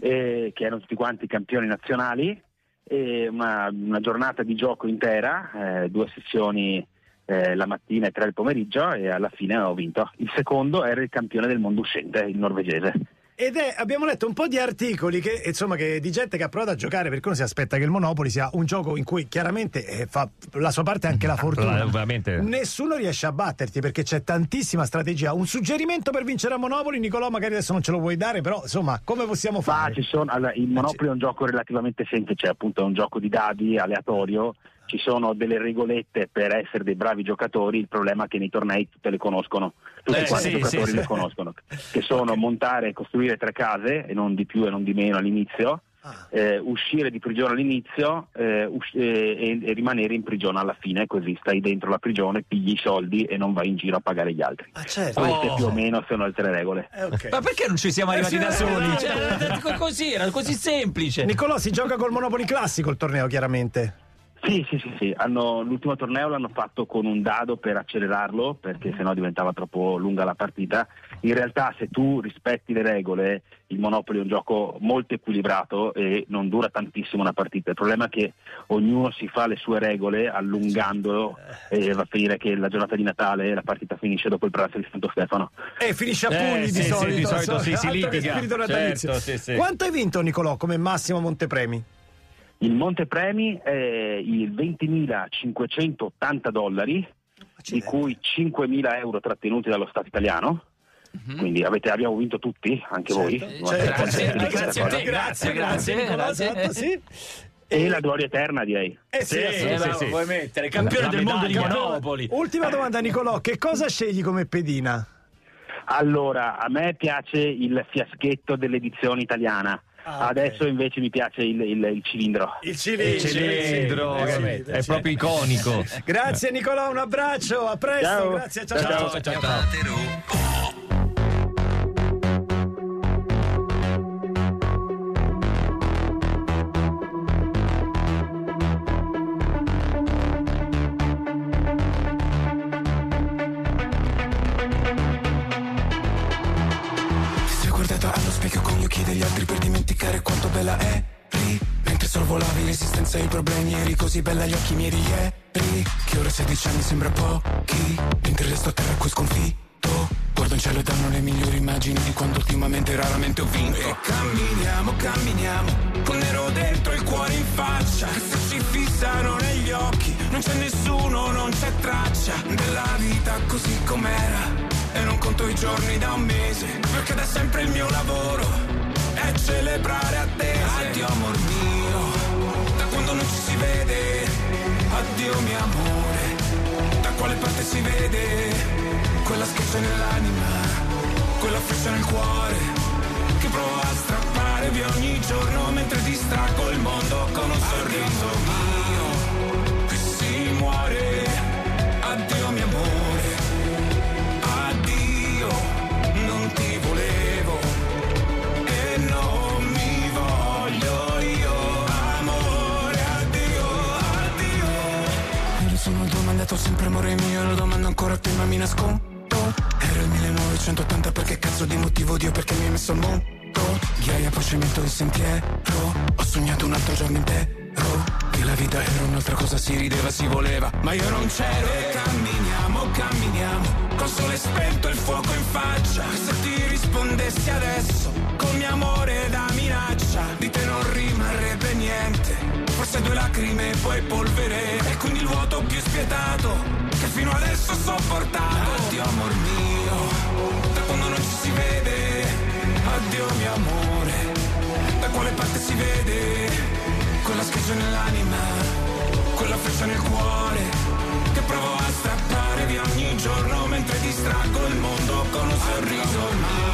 eh, che erano tutti quanti campioni nazionali, una, una giornata di gioco intera, eh, due sessioni eh, la mattina e tre il pomeriggio e alla fine ho vinto. Il secondo era il campione del mondo uscente, il norvegese. Ed è, abbiamo letto un po' di articoli che, insomma, che, di gente che ha provato a giocare perché uno si aspetta che il Monopoli sia un gioco in cui chiaramente eh, fa la sua parte anche la fortuna. Eh, ovviamente. Nessuno riesce a batterti perché c'è tantissima strategia. Un suggerimento per vincere a Monopoli, Nicolò, magari adesso non ce lo vuoi dare, però insomma, come possiamo Ma fare? ci sono, allora, il Monopoly è un gioco relativamente semplice, appunto è un gioco di dadi aleatorio, ci sono delle regolette per essere dei bravi giocatori, il problema è che nei tornei tutte le conoscono, tutti Eh, quanti sì, i giocatori sì, le sì. conoscono, che sono montare e costruire tre case, e non di più e non di meno all'inizio, Ah. eh, uscire di prigione all'inizio eh, us- eh, e, e rimanere in prigione alla fine, così stai dentro la prigione, pigli i soldi e non vai in giro a pagare gli altri. certo. Queste Oh. più o meno sono le tre regole. Ma perché non ci siamo Eh, arrivati sì, da soli? Cioè, così era così semplice. Nicolò si gioca col Monopoli classico il torneo, chiaramente. Sì, sì, sì, sì. Hanno- l'ultimo torneo l'hanno fatto con un dado per accelerarlo perché sennò diventava troppo lunga la partita. In realtà se tu rispetti le regole, il Monopoli è un gioco molto equilibrato e non dura tantissimo una partita. Il problema è che ognuno si fa le sue regole allungandolo e va a finire che la giornata di Natale la partita finisce dopo il pranzo di Santo Stefano. E finisce a Eh, pugni sì, di sì, solito. di solito sì, si litiga. Certo, sì, sì. Quanto hai vinto Nicolò come massimo montepremi? Il Montepremi è il 20.580 dollari, di cui 5.000 euro trattenuti dallo Stato italiano. Quindi avete- abbiamo vinto tutti, anche voi. Certo, siete grazie, grazie te, grazie, grazie, Nicolò, esatto, sì. E la gloria eterna, direi. Eh sì, Sì, assolutamente. sì, sì. mettere campione La del mondo di. Monopoli. Ultima domanda Nicolò, che cosa scegli come pedina? Allora, a me piace il fiaschetto dell'edizione italiana. Ah, Adesso invece mi piace il, il- il cilindro. Il cilindro, Il cilindro, ovviamente. sì, è proprio iconico. Grazie Nicolò, un abbraccio, a presto, Ciao. grazie, ciao Ciao, ciao. ciao, ciao. Altri per dimenticare quanto bella eri. Mentre sorvolavi l'esistenza e i problemi, eri così bella agli occhi miei di ieri. Che ora 16 anni sembra pochi, mentre resto a terra qui sconfitto. Guardo in cielo e danno le migliori immagini di quando ultimamente raramente ho vinto. E camminiamo, camminiamo, con nero dentro il cuore in faccia. Che se ci fissano negli occhi, non c'è nessuno, non c'è traccia della vita così com'era. E non conto i giorni da un mese, perché da sempre il mio lavoro è celebrare attese. Addio amor mio, da quando non ci si vede. Addio mio amore, da quale parte si vede? Quella schiaccia nell'anima, quella freccia nel cuore, che provo a strappare via ogni giorno mentre distraggo il mondo con un sorriso mio. Qui si muore, domandato sempre amore mio, lo domando ancora a te ma mi nascondo. Era il 1980 perché cazzo di motivo Dio perché mi hai messo al mondo? Ghiaia poi cemento sentiero Ho sognato un altro giorno intero Che la vita era un'altra cosa si rideva, si voleva Ma io non c'ero. E camminiamo, camminiamo Col sole spento e il fuoco in faccia E se ti rispondessi adesso Col mio amore da minaccia Di te non niente Forse due lacrime e poi polvere. E quindi il vuoto più spietato Che fino adesso ho sopportato. Addio amor mio Da quando non ci si vede. Addio mio amore Da quale parte si vede? Quella schiaccia nell'anima Quella freccia nel cuore Che provo a strappare via ogni giorno Mentre distraggo il mondo con un sorriso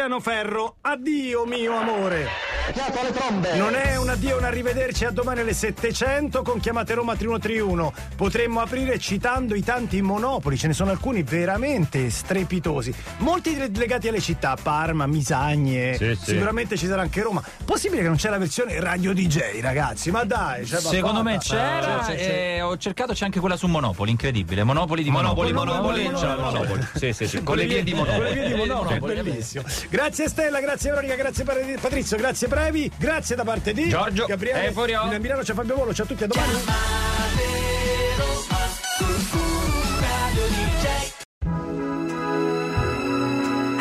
Tiziano Ferro, addio mio amore. Non è un addio, un arrivederci a domani alle 700 con chiamate Roma 3131. Potremmo aprire citando i tanti monopoli, ce ne sono alcuni veramente strepitosi. Molti legati alle città, Parma, Misagne, Sì, sì. sicuramente ci sarà anche Roma. Possibile che non c'è la versione radio DJ, ragazzi? Ma dai, c'è Secondo me c'era C'è, c'è, c'è. e ho cercato c'è anche quella su Monopoli, incredibile. Monopoli di Monopoli, Monopoli. Monopoli, Monopoli. Sì, sì, sì, con le vie di Con le Monopoli. vie di Monopoli, bellissimo. Grazie Stella, grazie Veronica, grazie Patrizio, grazie Previ, grazie da parte di Giorgio Gabriele, e Furio. Milano Milano, c'è Fabio Volo, ciao a tutti, a domani.